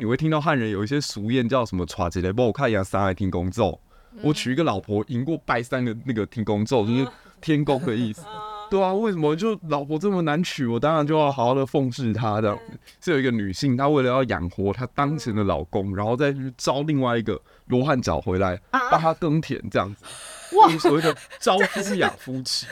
你会听到汉人有一些俗谚叫什么“耍起来帮我看一下三个天公咒”，我娶一个老婆赢过拜三的那个听公咒，就是天公的意思。对啊，为什么就老婆这么难娶？我当然就要好好的奉侍她这样子。是有一个女性，她为了要养活她当前的老公，然后再去招另外一个罗汉脚回来帮她耕田这样子。哇，所谓的招夫养夫妻。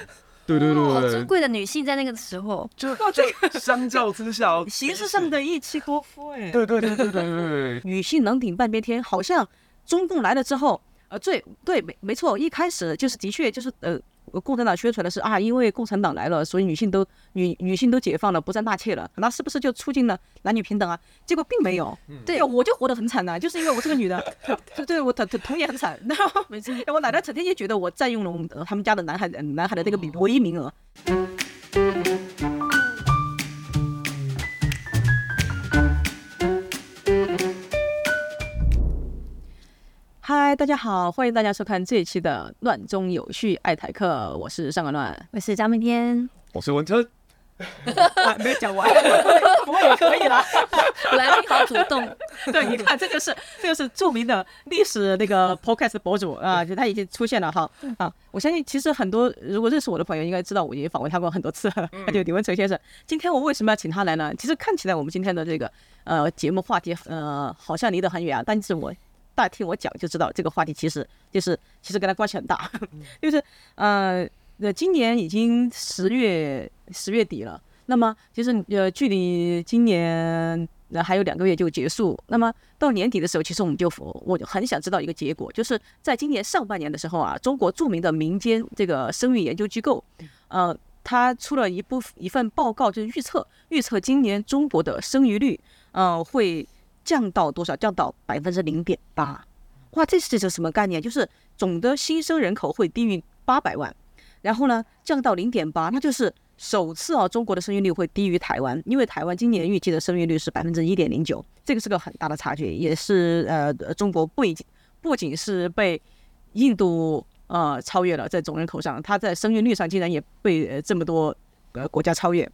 对对对好，珍贵的女性在那个时候就就相较之下，形式上的一妻多夫哎。对对对对对对，女性能顶半边天，好像中共来了之后，呃，最对没没错，一开始就是的确就是呃。共产党宣传的是啊，因为共产党来了，所以女性都女女性都解放了，不再纳妾了，那是不是就促进了男女平等啊？结果并没有。对，我就活得很惨呐、啊，就是因为我是个女的，对对，我童童也很惨。然后我奶奶整天就觉得我占用了我们他们家的男孩男孩的这个唯一名额。嗨，大家好，欢迎大家收看这一期的《乱中有序爱台客》，我是上官乱，我是张明天，我是文成，没有讲完，我也可以了，来宾好主动，对，你看，这就是这就是著名的历史那个 podcast 博主啊，就他已经出现了哈啊，我相信其实很多如果认识我的朋友应该知道，我已经访问他过很多次，他 就李文成先生。今天我为什么要请他来呢？其实看起来我们今天的这个呃节目话题呃好像离得很远啊，但是我。大家听我讲就知道，这个话题其实就是其实跟他关系很大，就是呃，那今年已经十月十月底了，那么其实呃，距离今年那还有两个月就结束，那么到年底的时候，其实我们就我就很想知道一个结果，就是在今年上半年的时候啊，中国著名的民间这个生育研究机构，呃，他出了一部一份报告，就是预测预测今年中国的生育率，呃，会。降到多少？降到百分之零点八，哇，这是这是什么概念？就是总的新生人口会低于八百万，然后呢，降到零点八，那就是首次啊，中国的生育率会低于台湾，因为台湾今年预计的生育率是百分之一点零九，这个是个很大的差距，也是呃，中国不仅不仅是被印度呃超越了，在总人口上，它在生育率上竟然也被呃这么多呃国家超越，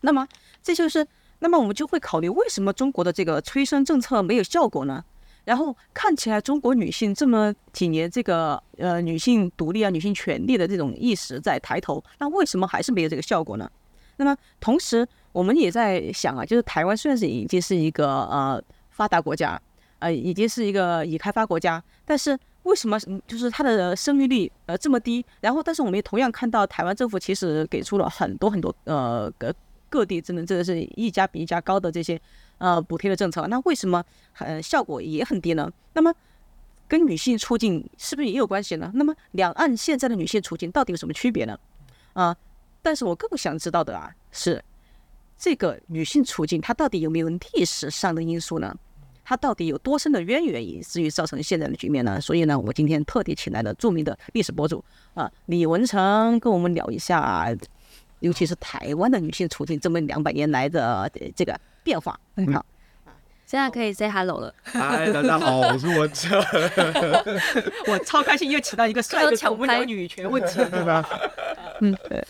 那么这就是。那么我们就会考虑，为什么中国的这个催生政策没有效果呢？然后看起来中国女性这么几年这个呃女性独立啊、女性权利的这种意识在抬头，那为什么还是没有这个效果呢？那么同时我们也在想啊，就是台湾虽然是已经是一个呃发达国家，呃已经是一个已开发国家，但是为什么就是它的生育率呃这么低？然后但是我们也同样看到台湾政府其实给出了很多很多呃。各地真的真的是一家比一家高的这些呃补贴的政策，那为什么很效果也很低呢？那么跟女性处境是不是也有关系呢？那么两岸现在的女性处境到底有什么区别呢？啊，但是我更想知道的啊是这个女性处境它到底有没有历史上的因素呢？它到底有多深的渊源以至于造成现在的局面呢？所以呢，我今天特地请来了著名的历史博主啊李文成跟我们聊一下。尤其是台湾的女性处境这么两百年来的这个变化，很好。现在可以 say hello 了。嗨，大家好，我是文成。我超开心，又请到一个帅的我们聊女权问题，对吧？嗯，对。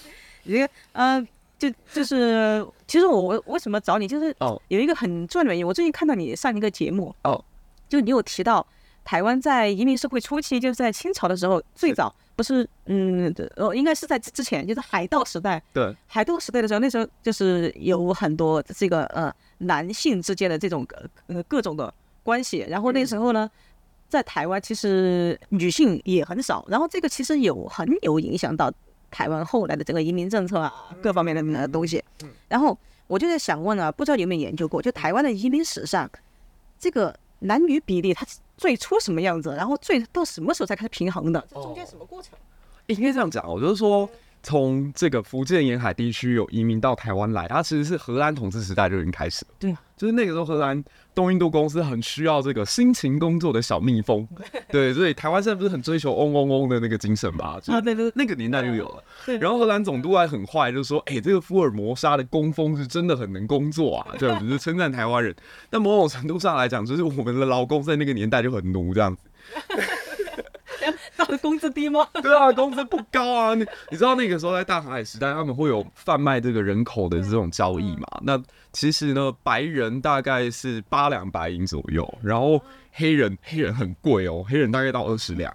一个，嗯，就就是，其实我我为什么找你，就是哦，有一个很重要的原因。我最近看到你上一个节目哦，就你有提到台湾在移民社会初期，就是在清朝的时候最早。不是，嗯，哦，应该是在之前，就是海盗时代。对，海盗时代的时候，那时候就是有很多这个呃男性之间的这种呃各种的关系。然后那时候呢，在台湾其实女性也很少。然后这个其实有很有影响到台湾后来的这个移民政策啊，各方面的东西。然后我就在想问啊，不知道有没有研究过，就台湾的移民史上，这个男女比例它。最初什么样子，然后最到什么时候才开始平衡的？这中间什么过程？应该这样讲，我就是说，从这个福建沿海地区有移民到台湾来，它其实是荷兰统治时代就已经开始了。对，就是那个时候荷兰东印度公司很需要这个辛勤工作的小蜜蜂。对，所以台湾现在不是很追求嗡嗡嗡的那个精神吧？啊，对对，那个年代就有了。然后荷兰总督还很坏，就是说，哎，这个福尔摩沙的工蜂是真的很能工作啊，这样子就称赞台湾人。但某种程度上来讲，就是我们的劳工在那个年代就很奴这样子。到工资低吗？对啊，工资不高啊。你你知道那个时候在大航海时代，他们会有贩卖这个人口的这种交易嘛？那其实呢，白人大概是八两白银左右，然后黑人黑人很贵哦，黑人大概到二十两。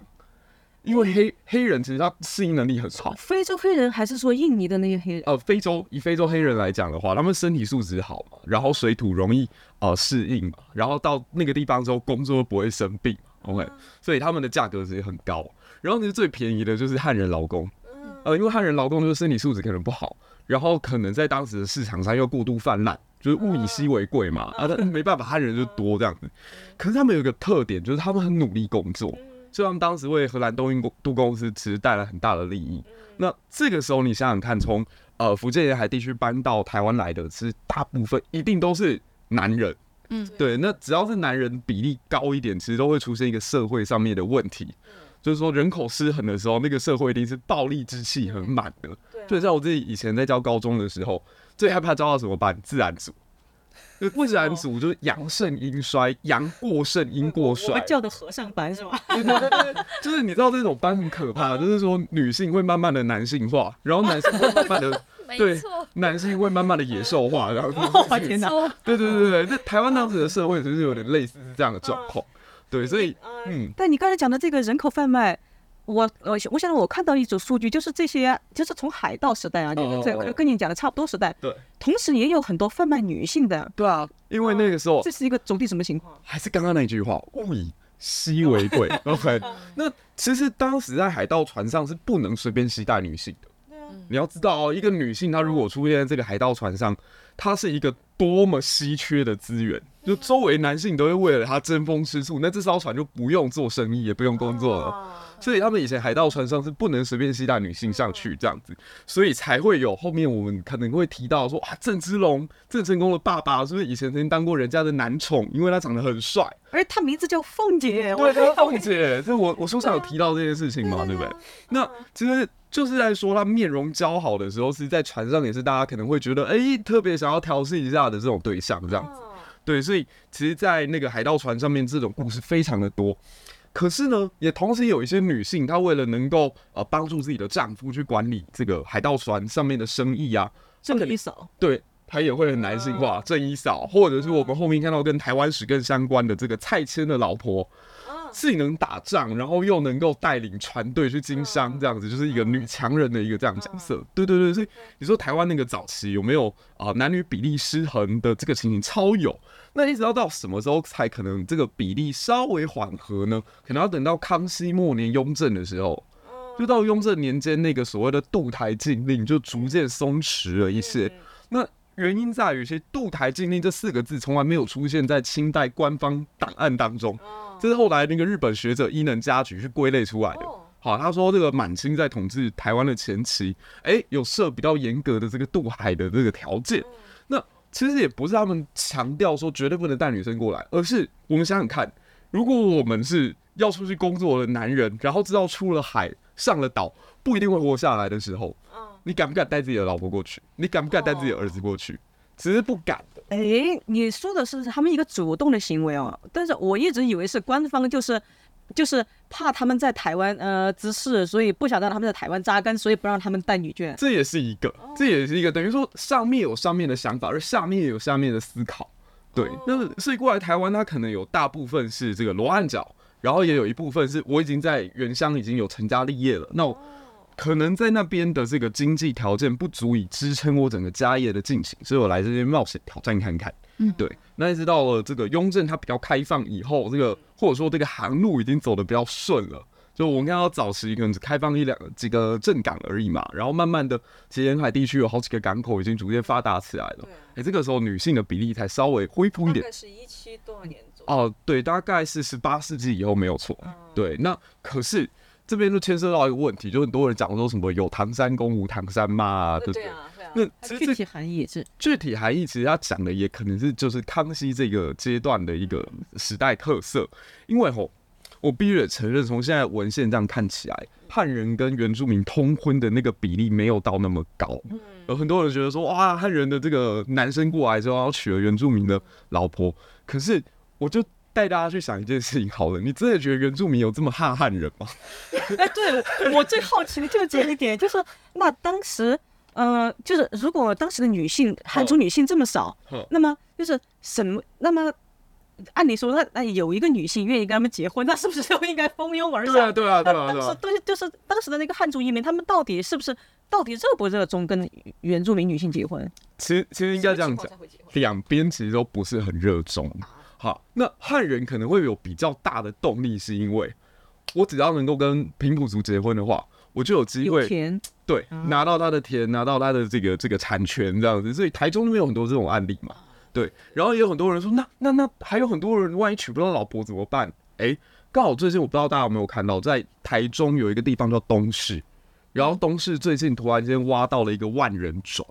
因为黑黑人其实他适应能力很差，非洲黑人还是说印尼的那些黑人？呃，非洲以非洲黑人来讲的话，他们身体素质好嘛，然后水土容易呃适应嘛，然后到那个地方之后工作不会生病，OK，所以他们的价格其实很高。然后其实最便宜的就是汉人劳工，呃，因为汉人劳工就是身体素质可能不好，然后可能在当时的市场上又过度泛滥，就是物以稀为贵嘛，啊，但 没办法，汉人就多这样子。可是他们有一个特点，就是他们很努力工作。所以他们当时为荷兰东印度公司其实带来很大的利益。那这个时候你想想看，从呃福建沿海地区搬到台湾来的，其实大部分一定都是男人。嗯，对。那只要是男人比例高一点，其实都会出现一个社会上面的问题，就是说人口失衡的时候，那个社会一定是暴力之气很满的。对。所以在我自己以前在教高中的时候，最害怕教到什么班？自然组。自然组就是阳盛阴衰，阳过盛，阴过衰。我们叫的和尚班是吗？对对对，就是你知道这种班很可怕，就是说女性会慢慢的男性化，然后男性会慢慢的 对，男性会慢慢的野兽化，然后我天哪！对对对对，那台湾当时的社会就是有点类似这样的状况，对，所以嗯，但你刚才讲的这个人口贩卖。我我我想我看到一组数据，就是这些，就是从海盗时代啊，这跟跟你讲的差不多时代，对，同时也有很多贩卖女性的，对啊，因为那个时候这是一个总体什么情况？还是刚刚那句话，物以稀为贵，OK？那其实当时在海盗船上是不能随便携带女性的，你要知道哦，一个女性她如果出现在这个海盗船上，她是一个多么稀缺的资源，就周围男性都会为了他争风吃醋，那这艘船就不用做生意，也不用工作了。所以他们以前海盗船上是不能随便携带女性上去这样子，所以才会有后面我们可能会提到说啊，郑芝龙、郑成功的爸爸是不是以前曾经当过人家的男宠？因为他长得很帅，而他名字叫凤姐，对，叫凤姐。这我我书上有提到这件事情嘛，对不对？那其实就是在说他面容姣好的时候，是在船上也是大家可能会觉得哎、欸，特别想要调戏一下的这种对象这样子。对，所以其实，在那个海盗船上面，这种故事非常的多。可是呢，也同时有一些女性，她为了能够呃帮助自己的丈夫去管理这个海盗船上面的生意啊，正一嫂，对，她也会很男性化，郑一嫂，或者是我们后面看到跟台湾史更相关的这个蔡牵的老婆，既能打仗，然后又能够带领船队去经商，这样子就是一个女强人的一个这样角色。对对对，所以你说台湾那个早期有没有啊、呃、男女比例失衡的这个情形？超有。那一直要到什么时候才可能这个比例稍微缓和呢？可能要等到康熙末年雍正的时候，就到雍正年间那个所谓的渡台禁令就逐渐松弛了一些。那原因在于，其实“渡台禁令”这四个字从来没有出现在清代官方档案当中，这是后来那个日本学者伊能家矩去归类出来的。好，他说这个满清在统治台湾的前期，哎，有设比较严格的这个渡海的这个条件。那其实也不是他们强调说绝对不能带女生过来，而是我们想想看，如果我们是要出去工作的男人，然后知道出了海上了岛不一定会活下来的时候，你敢不敢带自己的老婆过去？你敢不敢带自己的儿子过去？其实不敢的。哎，你说的是他们一个主动的行为哦，但是我一直以为是官方就是。就是怕他们在台湾呃滋事，所以不想让他们在台湾扎根，所以不让他们带女眷。这也是一个，这也是一个，等于说上面有上面的想法，而下面也有下面的思考。对，那所以过来台湾，他可能有大部分是这个罗汉脚，然后也有一部分是我已经在原乡已经有成家立业了。那我可能在那边的这个经济条件不足以支撑我整个家业的进行，所以我来这边冒险挑战看看。嗯，对。那一直到了这个雍正他比较开放以后，这个或者说这个航路已经走的比较顺了，就我们看到早期可能只开放一两几个镇港而已嘛，然后慢慢的，其实沿海地区有好几个港口已经逐渐发达起来了。哎，这个时候女性的比例才稍微恢复一点。大概是一七多少年左右？哦，对，大概是十八世纪以后没有错。对，那可是。这边就牵涉到一个问题，就很多人讲说什么有唐山公无唐山妈啊，对不对？那具体含义也是具体含义，其实他讲的也可能是就是康熙这个阶段的一个时代特色。因为吼，我必须得承认，从现在文献这样看起来，汉人跟原住民通婚的那个比例没有到那么高。有很多人觉得说，哇，汉人的这个男生过来之后要娶了原住民的老婆，可是我就带大家去想一件事情好了，你真的觉得原住民有这么怕汉人吗？哎，对我最好奇的就是这一点，就是 那当时，呃，就是如果当时的女性汉族女性这么少，那么就是什么？那么按理说，那那有一个女性愿意跟他们结婚，那是不是就应该蜂拥而上？对啊，对啊，对啊，对啊。当时都是就是当时的那个汉族移民，他们到底是不是到底热不热衷跟原住民女性结婚？其实其实应该这样讲，两边其实都不是很热衷。好，那汉人可能会有比较大的动力，是因为我只要能够跟平埔族结婚的话，我就有机会对拿到他的田，拿到他的这个这个产权这样子。所以台中那边有很多这种案例嘛，对。然后也有很多人说，那那那还有很多人，万一娶不到老婆怎么办？哎，刚好最近我不知道大家有没有看到，在台中有一个地方叫东市，然后东市最近突然间挖到了一个万人冢，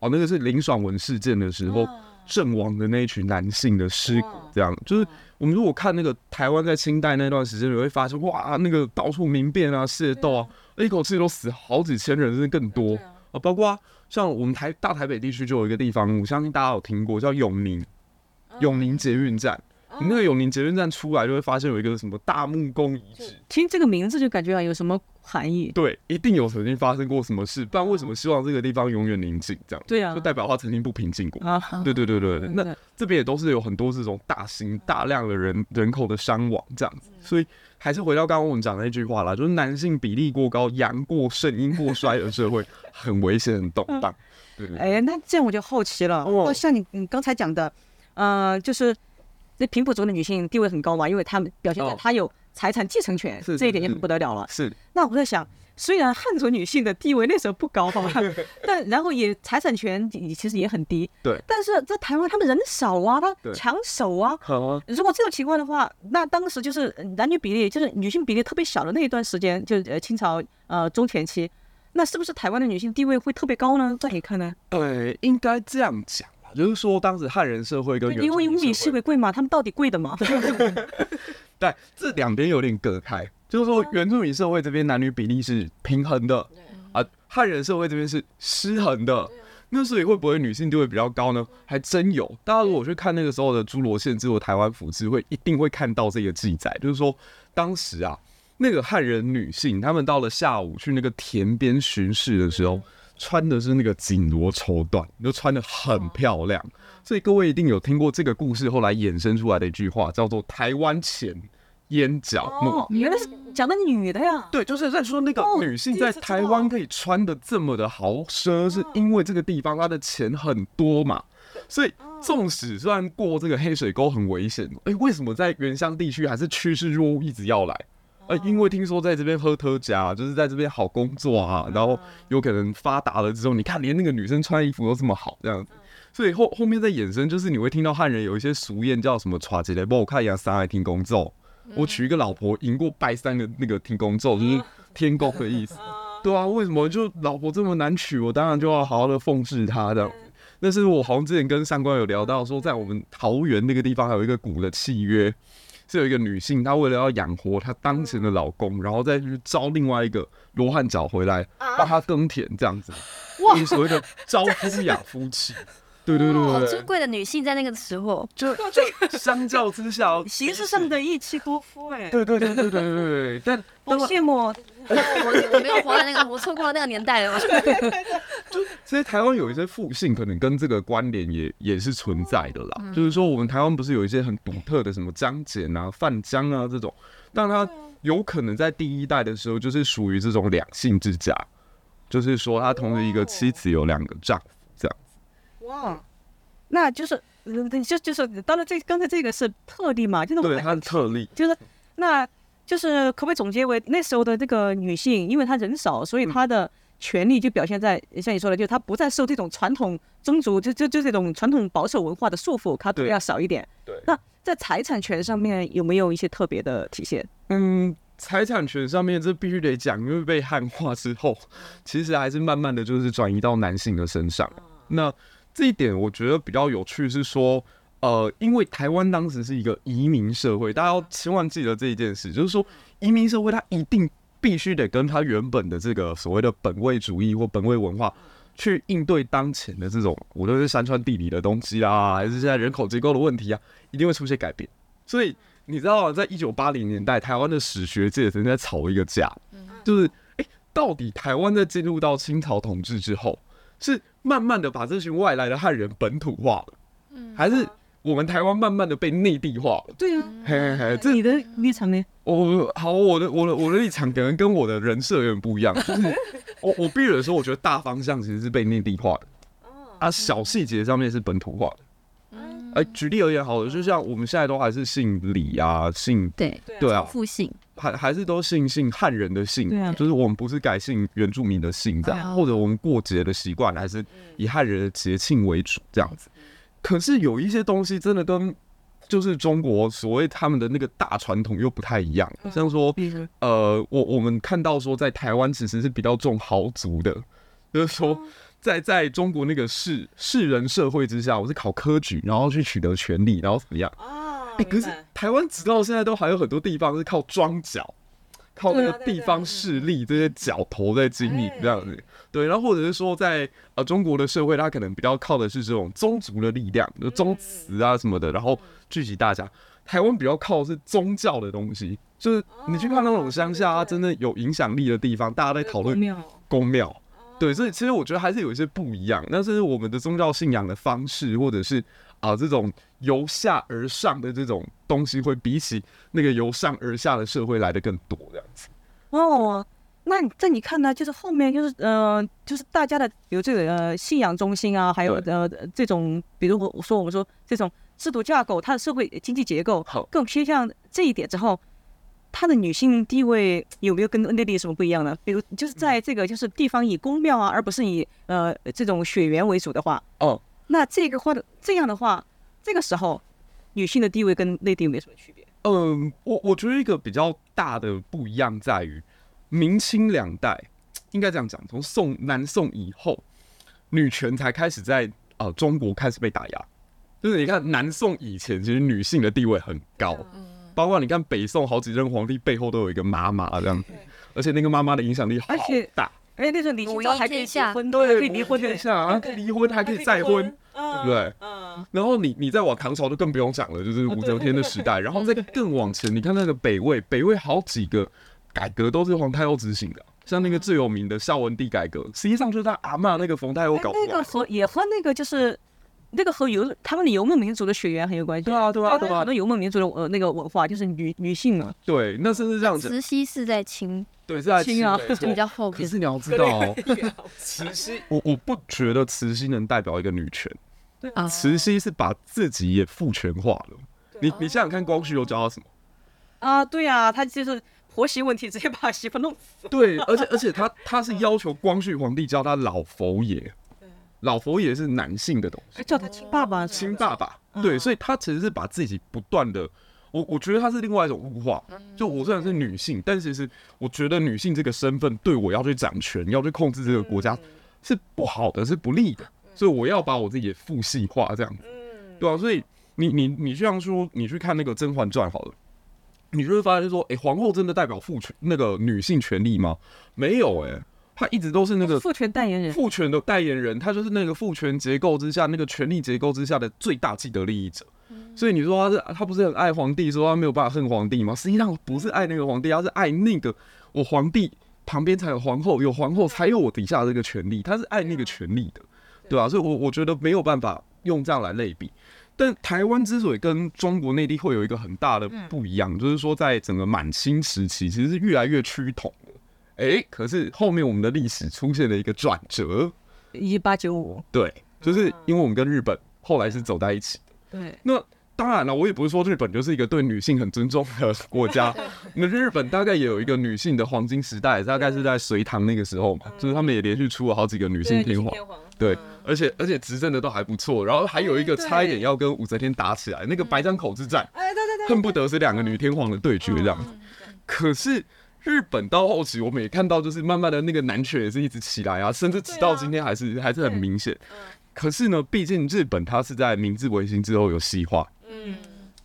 哦，那个是林爽文事件的时候。阵亡的那一群男性的尸骨，这样。就是我们如果看那个台湾在清代那段时间，你会发现哇，那个到处民变啊、械斗啊，一口气都死好几千人，甚至更多。啊。包括像我们台大台北地区就有一个地方，我相信大家有听过，叫永宁永宁捷运站。你那个永宁捷运站出来，就会发现有一个什么大木工遗址。听这个名字就感觉啊有什么含义？对，一定有曾经发生过什么事，不然为什么希望这个地方永远宁静？这样对啊，就代表它曾经不平静过啊。对对对对，那这边也都是有很多这种大型大量的人人口的伤亡这样子，所以还是回到刚刚我们讲的那句话啦，就是男性比例过高，阳过盛，阴过衰的社会很危险、很动荡。对，哎，那这样我就好奇了，哦，像你你刚才讲的，呃，就是。这平埔族的女性地位很高嘛，因为她们表现在她有财产继承权，哦、这一点就不得了了。是，那我在想，虽然汉族女性的地位那时候不高嘛，但然后也财产权也其实也很低。对。但是在台湾，他们人少啊，他抢手啊。啊如果这种情况的话，那当时就是男女比例，就是女性比例特别小的那一段时间，就呃清朝呃中前期，那是不是台湾的女性地位会特别高呢？在你看呢？呃，应该这样讲。就是说，当时汉人社会跟原因为物以稀为贵嘛，他们到底贵的吗？对，这两边有点隔开。就是说，原住民社会这边男女比例是平衡的，啊，汉人社会这边是失衡的。那所以会不会女性地位比较高呢？还真有。大家如果去看那个时候的《侏罗县志》或《台湾府志》，会一定会看到这个记载。就是说，当时啊，那个汉人女性，她们到了下午去那个田边巡视的时候。穿的是那个锦罗绸缎，就穿的很漂亮，所以各位一定有听过这个故事后来衍生出来的一句话，叫做“台湾钱淹脚目”。哦，原来是讲的女的呀？对，就是在说那个女性在台湾可以穿的这么的豪奢，是因为这个地方它的钱很多嘛。所以，纵使虽然过这个黑水沟很危险，哎，为什么在原乡地区还是趋势若鹜，一直要来？呃，因为听说在这边喝特价，就是在这边好工作啊，然后有可能发达了之后，你看连那个女生穿衣服都这么好，这样子，所以后后面再衍生，就是你会听到汉人有一些俗谚叫什么“娶一个某看一样三个天公奏”，我娶一个老婆赢过拜三的那个听公奏，就是 天公的意思。对啊，为什么就老婆这么难娶？我当然就要好好的奉侍她这样。但是我好像之前跟上官有聊到说，在我们桃园那个地方还有一个古的契约。是有一个女性，她为了要养活她当前的老公，然后再去招另外一个罗汉脚回来帮她耕田，这样子，哇，所谓的招夫养夫妻。对对对，对，好珍贵的女性在那个时候，就 就相较之下，形式上的一妻多夫，哎，对对对对对对对，但好羡慕，我 我没有活在那个，我错过了那个年代了。就其实台湾有一些复姓，可能跟这个关联也也是存在的啦。就是说，我们台湾不是有一些很独特的什么江简啊、范江啊这种，但他有可能在第一代的时候就是属于这种两性之家，就是说他同时一个妻子有两个丈夫。哇，那就是，就就是，当然这刚才这个是特例嘛，就是对，它是特例，就是，那就是可不可以总结为那时候的这个女性，因为她人少，所以她的权利就表现在、嗯、像你说的，就是她不再受这种传统宗族就就就这种传统保守文化的束缚，她比较少一点。对，那在财产权上面有没有一些特别的体现？嗯，财产权上面这必须得讲，因为被汉化之后，其实还是慢慢的就是转移到男性的身上。嗯、那这一点我觉得比较有趣，是说，呃，因为台湾当时是一个移民社会，大家要千万记得这一件事，就是说，移民社会它一定必须得跟它原本的这个所谓的本位主义或本位文化去应对当前的这种，无论是山川地理的东西啊，还是现在人口结构的问题啊，一定会出现改变。所以你知道，在一九八零年代，台湾的史学界曾经在吵一个架，就是哎、欸，到底台湾在进入到清朝统治之后，是慢慢的把这群外来的汉人本土化了，还是我们台湾慢慢的被内地化。了？对啊，嘿嘿嘿，这你的立场呢？我好，我的我的我的立场可能跟我的人设有点不一样，就是我我必须得说，我觉得大方向其实是被内地化的，啊，小细节上面是本土化的。哎，举例而言，好了，就像我们现在都还是姓李啊，姓对。对啊，复姓还还是都信信汉人的姓，就是我们不是改姓原住民的姓这样，或者我们过节的习惯还是以汉人的节庆为主这样子。可是有一些东西真的跟就是中国所谓他们的那个大传统又不太一样，像说呃，我我们看到说在台湾其实是比较重豪族的，就是说。在在中国那个世世人社会之下，我是考科举，然后去取得权力，然后怎么样？可是台湾直到现在都还有很多地方是靠庄脚，靠那个地方势力这些脚头在经营这样子。对，然后或者是说在呃中国的社会，它可能比较靠的是这种宗族的力量，就宗祠啊什么的，然后聚集大家。台湾比较靠的是宗教的东西，就是你去看那种乡下啊，真的有影响力的地方，大家在讨论公庙。对，所以其实我觉得还是有一些不一样。但是我们的宗教信仰的方式，或者是啊、呃、这种由下而上的这种东西，会比起那个由上而下的社会来的更多这样子。哦，那你在你看呢？就是后面就是呃，就是大家的比如这个呃信仰中心啊，还有呃这种，比如我说我们说这种制度架构，它的社会经济结构更偏向这一点之后。她的女性地位有没有跟内地有什么不一样呢？比如就是在这个就是地方以宫庙啊，而不是以呃这种血缘为主的话，哦，那这个话这样的话，这个时候女性的地位跟内地没什么区别？嗯，我我觉得一个比较大的不一样在于，明清两代应该这样讲，从宋南宋以后，女权才开始在呃中国开始被打压。就是你看南宋以前，其实女性的地位很高。包括你看北宋好几任皇帝背后都有一个妈妈这样子，而且那个妈妈的影响力好大。而且那时候李清照还可以结婚，对，可以离婚一下啊，可以离婚还可以再婚，对不对？嗯。然后你你再往唐朝就更不用讲了，就是武则天的时代。然后再更往前，你看那个北魏，北魏好几个改革都是皇太后执行的，像那个最有名的孝文帝改革，实际上就是他阿妈那个冯太后搞的。那个和也和那个就是。那个和游他们的游牧民族的血缘很有关系。对啊，对啊，对啊。很多游牧民族的呃那个文化就是女女性嘛。对，那是是这样子。慈禧是在清。对，是在清啊，比较厚。可是你要知道，慈禧，我我不觉得慈禧能代表一个女权。对啊。慈禧是把自己也父权化了。你你想想看，光绪又教他什么？啊，对啊，他就是婆媳问题，直接把媳妇弄死。对，而且而且他他是要求光绪皇帝教他老佛爷。老佛爷是男性的东西，叫他亲爸爸，亲爸爸，对，所以他其实是把自己不断的，我我觉得它是另外一种物化。就我虽然是女性，但其实我觉得女性这个身份对我要去掌权，要去控制这个国家是不好的，是不利的，所以我要把我自己的父系化这样子，对啊，所以你你你这样说，你去看那个《甄嬛传》好了，你就会发现说，哎，皇后真的代表父权那个女性权利吗？没有，哎。他一直都是那个父权代言人，父权的代言人，他就是那个父权结构之下那个权力结构之下的最大既得利益者。所以你说他是他不是很爱皇帝，说他没有办法恨皇帝吗？实际上不是爱那个皇帝，他是爱那个我皇帝旁边才有皇后，有皇后才有我底下这个权利，他是爱那个权利的，对吧？所以，我我觉得没有办法用这样来类比。但台湾之所以跟中国内地会有一个很大的不一样，就是说在整个满清时期，其实是越来越趋同。哎、欸，可是后面我们的历史出现了一个转折，一八九五，对，就是因为我们跟日本后来是走在一起的。对，那当然了，我也不是说日本就是一个对女性很尊重的国家。那日本大概也有一个女性的黄金时代，大概是在隋唐那个时候嘛，就是他们也连续出了好几个女性天皇，对，而且而且执政的都还不错。然后还有一个差一点要跟武则天打起来，那个白江口之战，哎，对对对，恨不得是两个女天皇的对决这样。可是。日本到后期，我们也看到，就是慢慢的那个男权也是一直起来啊，甚至直到今天还是还是很明显。可是呢，毕竟日本它是在明治维新之后有西化，嗯，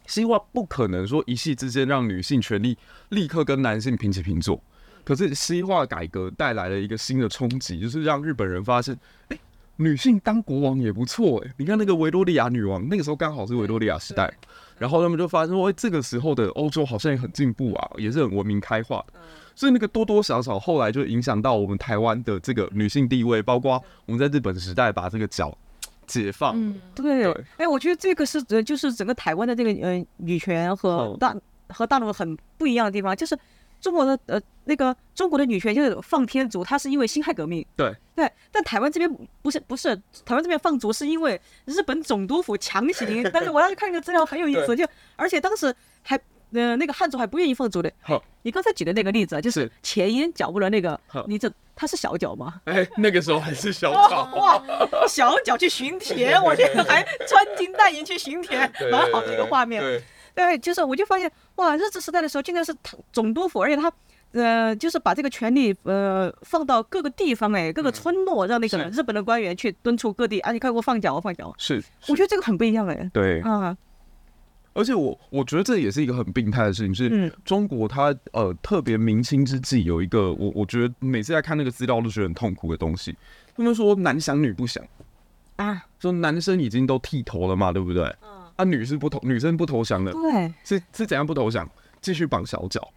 西化不可能说一夕之间让女性权利立刻跟男性平起平坐。可是西化改革带来了一个新的冲击，就是让日本人发现，哎，女性当国王也不错哎。你看那个维多利亚女王，那个时候刚好是维多利亚时代。然后他们就发现说，哎，这个时候的欧洲好像也很进步啊，也是很文明开化的。所以那个多多少少后来就影响到我们台湾的这个女性地位，包括我们在日本时代把这个脚解放。嗯，对。哎，我觉得这个是呃，就是整个台湾的这个呃女权和大和大陆很不一样的地方，就是。中国的呃那个中国的女权就是放天逐，它是因为辛亥革命。对对，但台湾这边不是不是，台湾这边放逐是因为日本总督府强行。但是我要去看一个资料很有意思，就而且当时还呃那个汉族还不愿意放逐的。好，你刚才举的那个例子啊就是前因脚部的那个，你这他是小脚吗？哎，那个时候还是小脚。哇，小脚去巡田，我这个还穿金戴银去巡田，蛮好的一个画面。对，就是我就发现哇，日治时代的时候，竟然是总督府，而且他，呃，就是把这个权力呃放到各个地方，哎，各个村落，让那个日本的官员去敦促各地，啊，你快给我放脚，我放脚。是，我觉得这个很不一样，哎。对啊，而且我我觉得这也是一个很病态的事情，是中国它呃特别明清之际有一个我我觉得每次在看那个资料都觉得很痛苦的东西，他们说男想女不想。啊，说男生已经都剃头了嘛，对不对？啊，女是不投，女生不投降的，对，是是怎样不投降？继续绑小脚，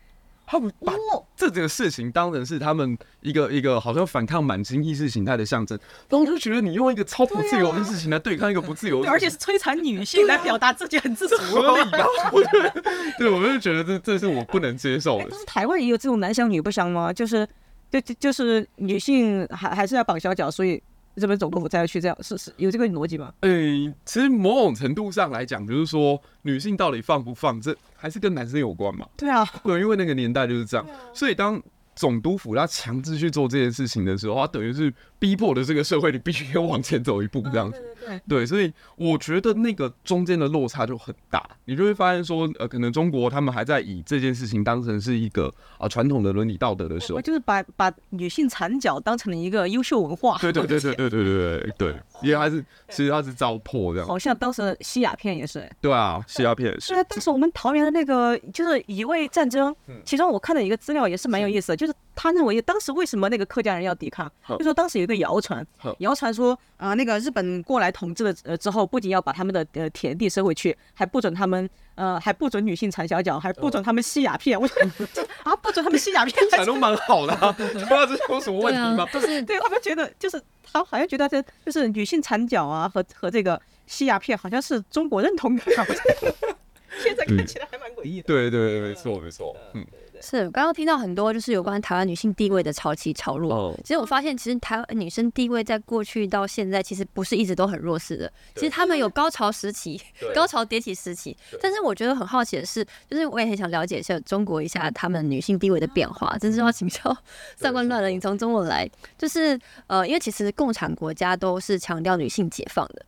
他们把这个事情当成是他们一个一个好像反抗满清意识形态的象征，然后我就觉得你用一个超不自由的事情来对抗一个不自由的，而且是摧残女性来表达自己很自主，合理吗？我觉得，对，我就觉得这这是我不能接受的。但是台湾也有这种男想女不相吗？就是就就就是女性还还是要绑小脚，所以。日本总督府再要去这样，是是有这个逻辑吗？诶、欸，其实某种程度上来讲，就是说女性到底放不放，这还是跟男生有关嘛？对啊，对，因为那个年代就是这样，所以当。总督府他强制去做这件事情的时候，他等于是逼迫的这个社会，你必须要往前走一步，这样子。对对对。对，所以我觉得那个中间的落差就很大，你就会发现说，呃，可能中国他们还在以这件事情当成是一个啊传统的伦理道德的时候，就是把把女性缠脚当成了一个优秀文化。对对对对对对对对，也还是其实他是糟粕这样。好像当时吸鸦片也是。对啊，吸鸦片也是。对，当时我们桃园的那个就是乙未战争，其中我看了一个资料也是蛮有意思的，就是。他认为当时为什么那个客家人要抵抗？就说当时有一个谣传，谣传说啊、呃，那个日本过来统治了呃之后，不仅要把他们的呃田地收回去，还不准他们呃还不准女性缠小脚，还不准他们吸鸦片。我说 啊，不准他们吸鸦片，还都蛮好的、啊，不知道这是有什么问题吗？就是对他们觉得就是他好像觉得这就是女性缠脚啊和和这个吸鸦片好像是中国认同的。现在看起来还蛮诡异的。对对对，没错没错，嗯。是，刚刚听到很多就是有关台湾女性地位的潮起潮落。Oh. 其实我发现，其实台湾女生地位在过去到现在，其实不是一直都很弱势的。其实他们有高潮时期，高潮迭起时期。但是我觉得很好奇的是，就是我也很想了解一下中国一下他们女性地位的变化。真是要请教上官乱了，你从中文来，就是呃，因为其实共产国家都是强调女性解放的，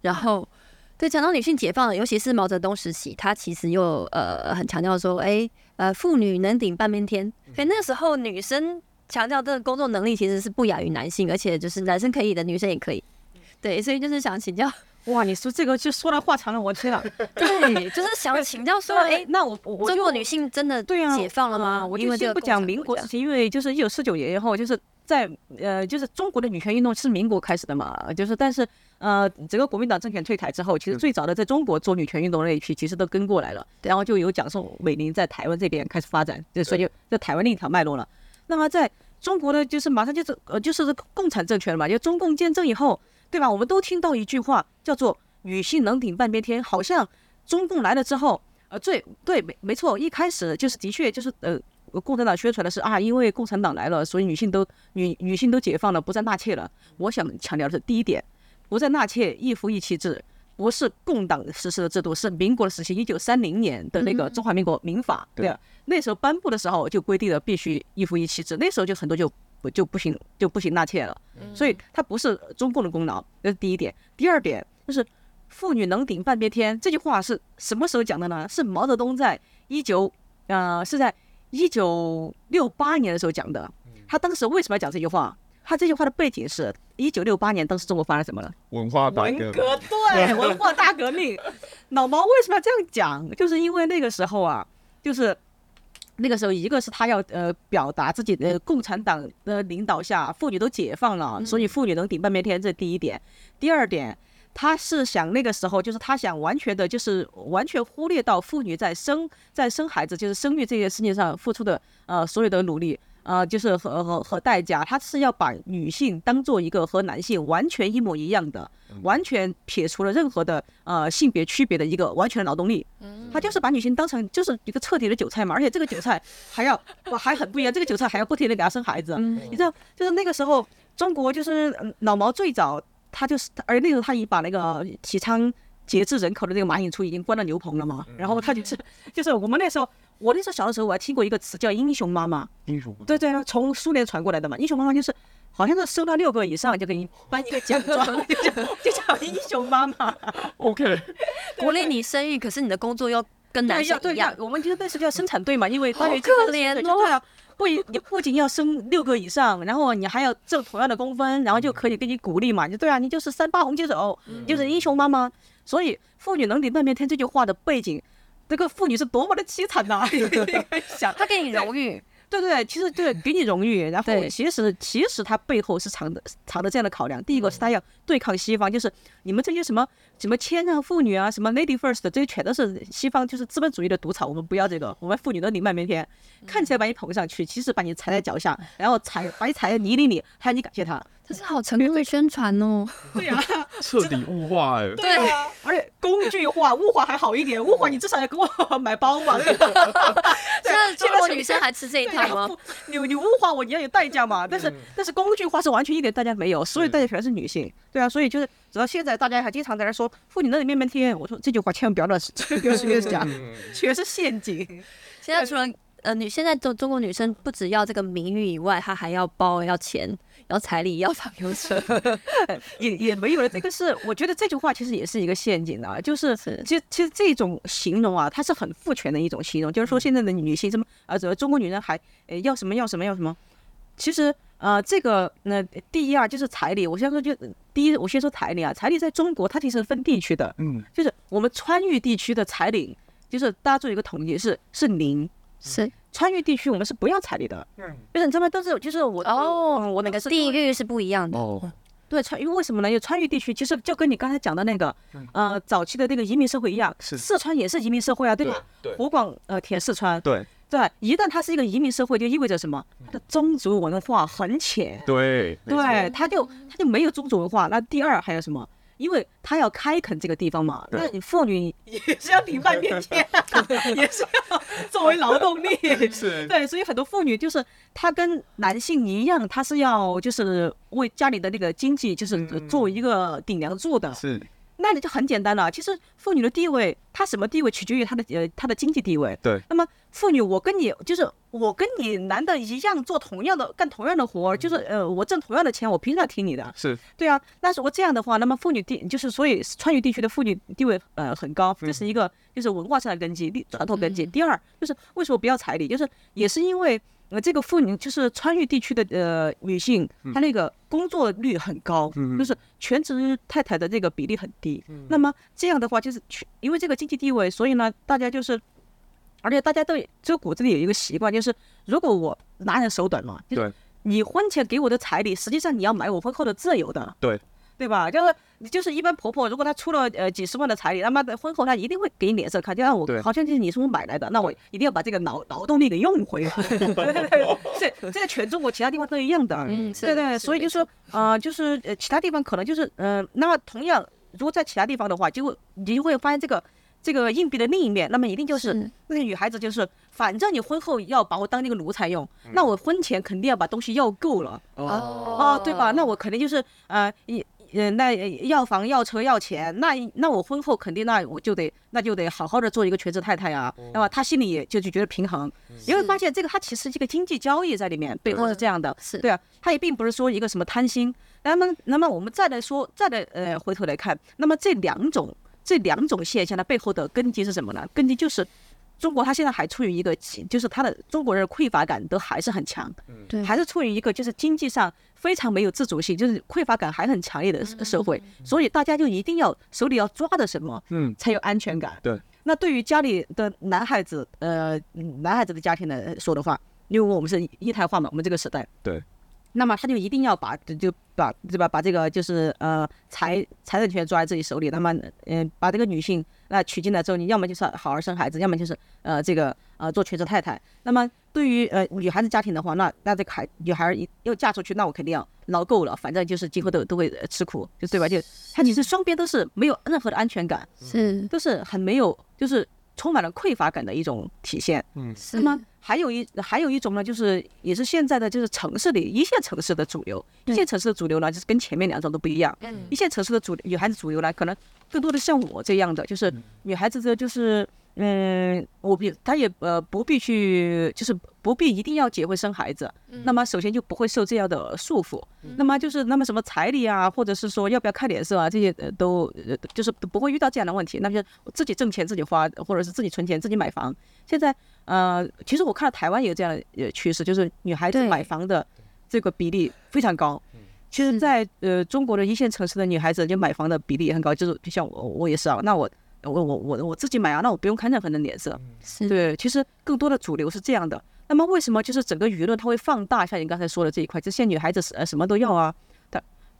然后。对，讲到女性解放，尤其是毛泽东时期，他其实又呃很强调说，哎，呃，妇女能顶半边天。所以那个时候，女生强调这个工作能力其实是不亚于男性，而且就是男生可以的，女生也可以。对，所以就是想请教，哇，你说这个就说来话长了，我天啊！对，就是想请教说，哎，那我我中国女性真的对啊解放了吗？我因为这个不讲民国时期，因为就是一九四九年以后，就是。在呃，就是中国的女权运动是民国开始的嘛，就是但是呃，整个国民党政权退台之后，其实最早的在中国做女权运动那一批，其实都跟过来了，然后就有蒋宋美龄在台湾这边开始发展，就所以就在台湾另一条脉络了。那么在中国呢就是马上就是呃，就是共产政权了嘛，就中共建政以后，对吧？我们都听到一句话叫做“女性能顶半边天”，好像中共来了之后，呃，最对没没错，一开始就是的确就是呃。共产党宣传的是啊，因为共产党来了，所以女性都女女性都解放了，不再纳妾了。我想强调的是第一点，不再纳妾，一夫一妻制，不是共党实施的制度，是民国的时期，一九三零年的那个中华民国民法，对啊，那时候颁布的时候就规定了必须一夫一妻制，那时候就很多就不就不行就不行纳妾了，所以它不是中共的功劳，这是第一点。第二点就是妇女能顶半边天这句话是什么时候讲的呢？是毛泽东在一九呃是在。一九六八年的时候讲的，他当时为什么要讲这句话？他这句话的背景是一九六八年，当时中国发生什么了？文化大革命。对，文化大革命。老毛为什么要这样讲？就是因为那个时候啊，就是那个时候，一个是他要呃表达自己的共产党的领导下，妇女都解放了，所以妇女能顶半边天，这是第一点。第二点。他是想那个时候就是他想完全的，就是完全忽略到妇女在生在生孩子，就是生育这件事情上付出的呃所有的努力。啊、呃，就是和和和代价，他是要把女性当做一个和男性完全一模一样的，完全撇除了任何的呃性别区别的一个完全的劳动力。他就是把女性当成就是一个彻底的韭菜嘛，而且这个韭菜还要还很不一样，这个韭菜还要不停的给他生孩子。你知道，就是那个时候中国就是老毛最早，他就是而那时候他已把那个提倡节制人口的那个马寅初已经关到牛棚了嘛，然后他就是 就是我们那时候。我那时候小的时候，我还听过一个词叫“英雄妈妈”。英雄对对，从苏联传过来的嘛。英雄妈妈就是，好像是收到六个以上就给你颁一个奖状，就 叫就叫英雄妈妈。OK，鼓励你生育，可是你的工作要跟男生一样。我们就是那时候叫生产队嘛，因为好可怜哦。不，你不仅要生六个以上，然后你还要挣同样的工分，然后就可以给你鼓励嘛。就对啊，你就是三八红旗手，就是英雄妈妈。所以“妇女能顶半边天”这句话的背景。这个妇女是多么的凄惨呐！想 她给你荣誉，对对，其实对给你荣誉，然后其实其实她背后是藏的藏的这样的考量。第一个是她要对抗西方，就是你们这些什么什么谦让妇女啊，什么 lady first，这些全都是西方就是资本主义的毒草，我们不要这个，我们妇女都顶半边天，看起来把你捧上去，其实把你踩在脚下，然后踩把你踩在泥泞里，还要你感谢她。这是好成功的宣传哦！对呀，彻底物化哎！对啊，而且工具化、物化还好一点，物化你至少要给我买包嘛。对，现在中国女生还吃这一套吗？你你物化我，你要有代价嘛。但是但是工具化是完全一点代价没有，所有代价全是女性。对啊，所以就是，直到现在大家还经常在那说“妇女那里面面天”，我说这句话千万不要乱说，这个是假，全是陷阱。现在除了呃女，现在中中国女生不只要这个名誉以外，她还要包要钱。要彩礼，要房有车，也也没有了。这个是我觉得这句话其实也是一个陷阱啊。就是其实其实这种形容啊，它是很父权的一种形容。就是说现在的女性什么啊，这中国女人还呃要什么要什么要什么。其实呃这个那第一啊就是彩礼。我先说就第一，我先说彩礼啊。彩礼在中国它其实分地区的，嗯，就是我们川渝地区的彩礼，就是大家做一个统计是是零。是川渝地区，我们是不要彩礼的。嗯，就是他们都是，就是我哦，我那个是地域是不一样的。哦，对，川因为为什么呢？因为川渝地区其实就跟你刚才讲的那个，呃，早期的那个移民社会一样，四川也是移民社会啊，对吧？对，湖广呃填四川，对对，一旦它是一个移民社会，就意味着什么？它的宗族文化很浅。对对，它就它就没有宗族文化。那第二还有什么？因为他要开垦这个地方嘛，那你妇女 也是要顶半边天，也是要作为劳动力，是，对，所以很多妇女就是她跟男性一样，她是要就是为家里的那个经济就是作为一个顶梁柱的，是。那你就很简单了，其实妇女的地位，她什么地位取决于她的呃她的经济地位。对。那么妇女，我跟你就是我跟你男的一样做同样的干同样的活儿，就是呃我挣同样的钱，我凭啥听你的？是。对啊，那如果这样的话，那么妇女地就是所以川渝地区的妇女地位呃很高，这是一个就是文化上的根基、传统根基。第二就是为什么不要彩礼？就是也是因为。呃，这个妇女就是川渝地区的呃女性，她那个工作率很高，就是全职太太的这个比例很低。那么这样的话，就是因为这个经济地位，所以呢，大家就是，而且大家都就骨子里有一个习惯，就是如果我拿人手短嘛，就是你婚前给我的彩礼，实际上你要买我婚后的自由的。对。对吧？就是就是一般婆婆，如果她出了呃几十万的彩礼，那么的婚后她一定会给你脸色看，就像我好像就是你是我买来的，那我一定要把这个劳劳动力给用回来。对对对，这这在全中国其他地方都一样的。嗯，对对，所以就说啊，就是呃其他地方可能就是嗯，那么同样如果在其他地方的话，就会你就会发现这个这个硬币的另一面，那么一定就是那个女孩子就是，反正你婚后要把我当那个奴才用，那我婚前肯定要把东西要够了。哦哦，对吧？那我肯定就是呃一。嗯，那要房要车要钱，那那我婚后肯定那我就得那就得好好的做一个全职太太啊，那么他心里也就就觉得平衡，你会发现这个他其实是一个经济交易在里面，背后是这样的，是对啊，他也并不是说一个什么贪心。那么那么我们再来说，再来呃回头来看，那么这两种这两种现象的背后的根基是什么呢？根基就是。中国它现在还处于一个，就是它的中国人的匮乏感都还是很强，对，还是处于一个就是经济上非常没有自主性，就是匮乏感还很强烈的社会，所以大家就一定要手里要抓着什么，嗯，才有安全感。对，那对于家里的男孩子，呃，男孩子的家庭来说的话，因为我们是一胎化嘛，我们这个时代，对。那么他就一定要把就把对吧？把这个就是呃财财产权抓在自己手里。那么嗯、呃，把这个女性那娶进来之后，你要么就是好好生孩子，要么就是呃这个呃做全职太太。那么对于呃女孩子家庭的话，那那这个孩女孩一又嫁出去，那我肯定要捞够了，反正就是今后都都会吃苦，就对吧？就他其实双边都是没有任何的安全感，是都是很没有，就是充满了匮乏感的一种体现。嗯，是吗？还有一还有一种呢，就是也是现在的就是城市里一线城市的主流，一线城市的主流呢，就是跟前面两种都不一样。一线城市的主女孩子主流呢，可能更多的像我这样的，就是女孩子的，就是。嗯，我比他也呃不必去，就是不必一定要结婚生孩子。那么首先就不会受这样的束缚。那么就是那么什么彩礼啊，或者是说要不要看脸色啊，这些呃都呃就是不会遇到这样的问题。那么就自己挣钱自己花，或者是自己存钱自己买房。现在呃，其实我看到台湾也有这样的呃趋势，就是女孩子买房的这个比例非常高。其实，在呃中国的一线城市的女孩子就买房的比例也很高，就是就像我我也是啊，那我。我我我我自己买啊，那我不用看任何人的脸色，是对。其实更多的主流是这样的。那么为什么就是整个舆论它会放大？像你刚才说的这一块，这些女孩子什什么都要啊。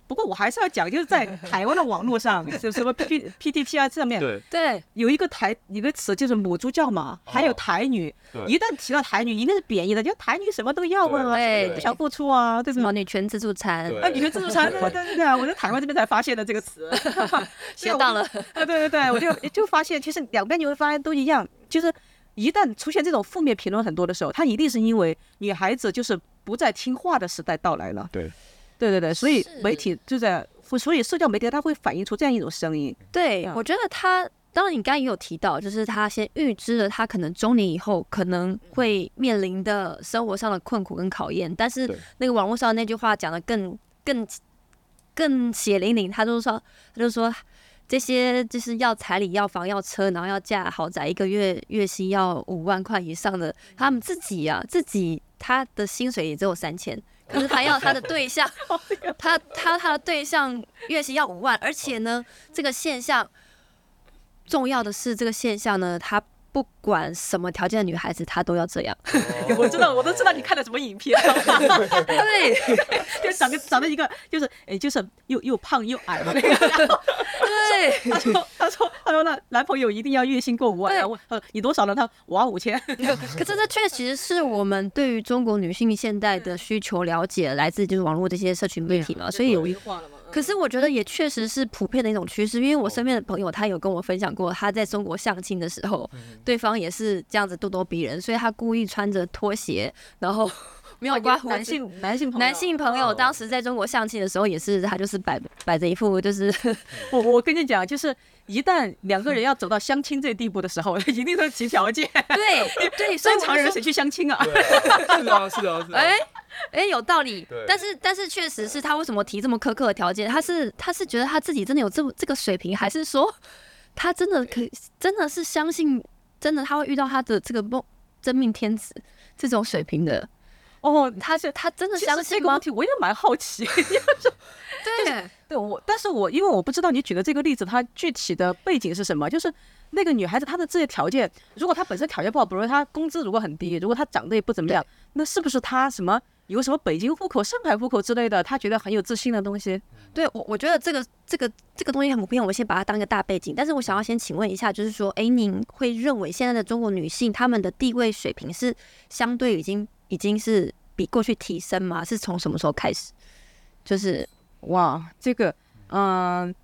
不过我还是要讲，就是在台湾的网络上，什什么 P P T T 啊上面，对对，有一个台一个词就是母猪叫嘛，还有台女。一旦提到台女，一定是贬义的，就台女什么都要啊，哎，不想付出啊，对什么女权自助餐，啊，女权自助餐，对对对对啊，我在台湾这边才发现的这个词，学到了。啊，对对对，我就就发现，其实两边你会发现都一样，就是一旦出现这种负面评论很多的时候，它一定是因为女孩子就是不再听话的时代到来了。对。对对对，所以媒体就在，所以社交媒体它会反映出这样一种声音。对，我觉得他，当然你刚刚也有提到，就是他先预知了他可能中年以后可能会面临的生活上的困苦跟考验，但是那个网络上那句话讲的更更更血淋淋，他就是说他就说这些就是要彩礼、要房、要车，然后要嫁豪宅，一个月月薪要五万块以上的，他们自己啊，自己他的薪水也只有三千。可是他要他的对象，他他他的对象月薪要五万，而且呢，这个现象重要的是这个现象呢，他不管什么条件的女孩子，她都要这样。我知道，我都知道你看的什么影片。对，就长个长得一个就是哎，就是又又胖又矮的那个。对，他说他说他说那男朋友一定要月薪过五万。然后问你多少呢？他我要五千。可是这确实是我们对于中国女性现代的需求了解，来自就是网络这些社群媒体嘛，所以有一化了嘛。可是我觉得也确实是普遍的一种趋势，因为我身边的朋友他有跟我分享过，他在中国相亲的时候，对方也是这样子咄咄逼人，所以他故意穿着拖鞋，然后。没有刮胡子，男性男性男性朋友当时在中国相亲的时候，也是他就是摆摆着一副就是 我我跟你讲，就是一旦两个人要走到相亲这地步的时候，一定是提条件。对对，正常人谁去相亲啊？是的是的是啊。哎哎，有道理。但是但是确实是他为什么提这么苛刻的条件？他是他是觉得他自己真的有这么这个水平，还是说他真的可以真的是相信真的他会遇到他的这个梦真命天子这种水平的？哦，他是他真的相信吗？这个问题我也蛮好奇。对，对我，但是我因为我不知道你举的这个例子，它具体的背景是什么？就是那个女孩子她的这些条件，如果她本身条件不好，比如说她工资如果很低，如果她长得也不怎么样，那是不是她什么有什么北京户口、上海户口之类的，她觉得很有自信的东西？对我，我觉得这个这个这个东西很普遍，我先把它当一个大背景。但是我想要先请问一下，就是说，哎，您会认为现在的中国女性她们的地位水平是相对已经？已经是比过去提升吗？是从什么时候开始？就是哇，这个嗯，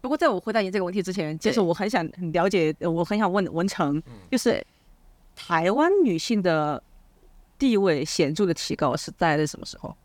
不过在我回答你这个问题之前，就是我很想了解，我很想问文成，就是台湾女性的地位显著的提高是在什么时候？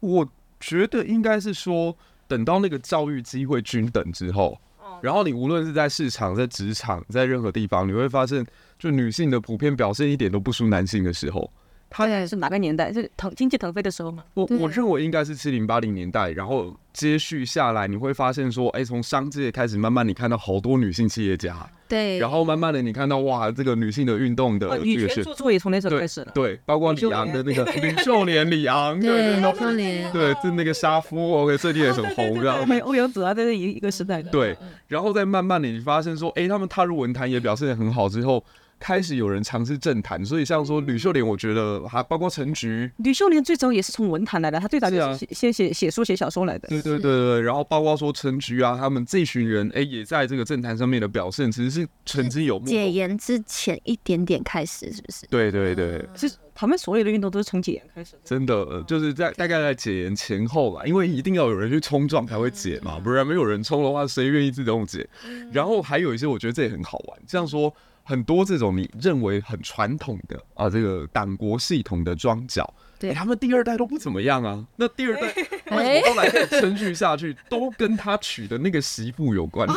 我觉得应该是说，等到那个教育机会均等之后，然后你无论是在市场、在职场、在任何地方，你会发现，就女性的普遍表现一点都不输男性的时候。他是哪个年代？是腾经济腾飞的时候吗？我我认为应该是七零八零年代，然后接续下来，你会发现说，哎，从商界开始，慢慢你看到好多女性企业家，对，然后慢慢的你看到哇，这个女性的运动的，女权著作也从那时候开始了，对，包括李昂的那个吕秀莲，李昂，对，吕秀莲，对，就那个沙夫，OK，最近也很红，这样，没欧阳子啊，这一一个时代的，对，然后再慢慢的你发现说，哎，他们踏入文坛也表现的很好之后。开始有人尝试政坛，所以像说吕秀莲，我觉得还包括陈菊，吕秀莲最早也是从文坛来的，她最早就是先写写书写小说来的。对对对对，然后包括说陈菊啊，他们这群人，哎，也在这个政坛上面的表现，其实是曾经有。解严之前一点点开始，是不是？对对对，其实他们所有的运动都是从解严开始的。真的，就是在大概在解严前后吧，因为一定要有人去冲撞才会解嘛，不然没有人冲的话，谁愿意自动解？然后还有一些，我觉得这也很好玩，这样说。很多这种你认为很传统的啊，这个党国系统的庄脚，对、欸、他们第二代都不怎么样啊。那第二代 为什么后来可以撑续下去，都跟他娶的那个媳妇有关系。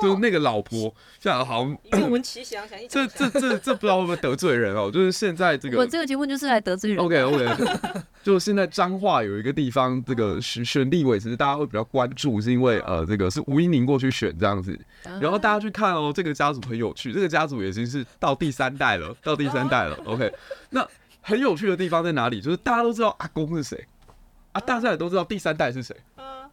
就是那个老婆，像好像一闻其详，这这这这不知道会不会得罪人哦？就是现在这个，我这个节目就是来得罪人。OK OK，就现在彰化有一个地方，这个选选立委，其实大家会比较关注，是因为呃，这个是吴音宁过去选这样子，然后大家去看哦，这个家族很有趣，这个家族已经是到第三代了，到第三代了。OK，那很有趣的地方在哪里？就是大家都知道阿公是谁啊，大家也都知道第三代是谁。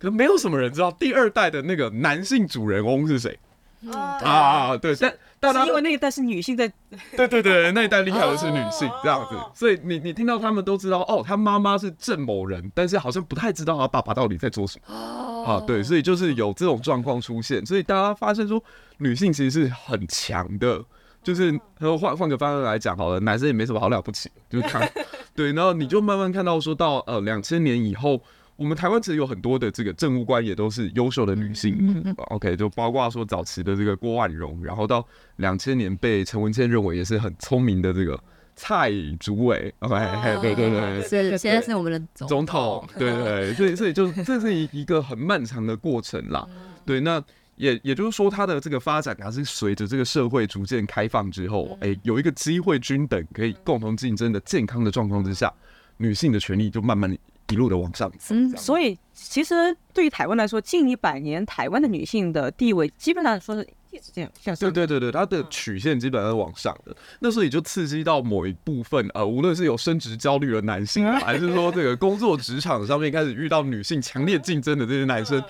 可没有什么人知道第二代的那个男性主人翁是谁、嗯、啊？对，但但是因为那一代是女性在，对对对，那一代厉害的是女性这样子，所以你你听到他们都知道哦，他妈妈是郑某人，但是好像不太知道他爸爸到底在做什么。啊？对，所以就是有这种状况出现，所以大家发现说女性其实是很强的，就是换换个方式来讲好了，男生也没什么好了不起，就是看 对，然后你就慢慢看到说到呃两千年以后。我们台湾其实有很多的这个政务官也都是优秀的女性，嗯嗯，OK，就包括说早期的这个郭婉容，然后到两千年被陈文茜认为也是很聪明的这个蔡主委，OK，对对对，是现在是我们的总统，对对，所以所以就这是一一个很漫长的过程啦，对，那也也就是说，它的这个发展还是随着这个社会逐渐开放之后，哎，有一个机会均等可以共同竞争的健康的状况之下，女性的权利就慢慢。一路的往上，嗯，所以其实对于台湾来说，近一百年台湾的女性的地位基本上说是一直这样向上。对对对对，它的曲线基本上是往上的。那时候也就刺激到某一部分，呃，无论是有升职焦虑的男性，还是说这个工作职场上面开始遇到女性强烈竞争的这些男生。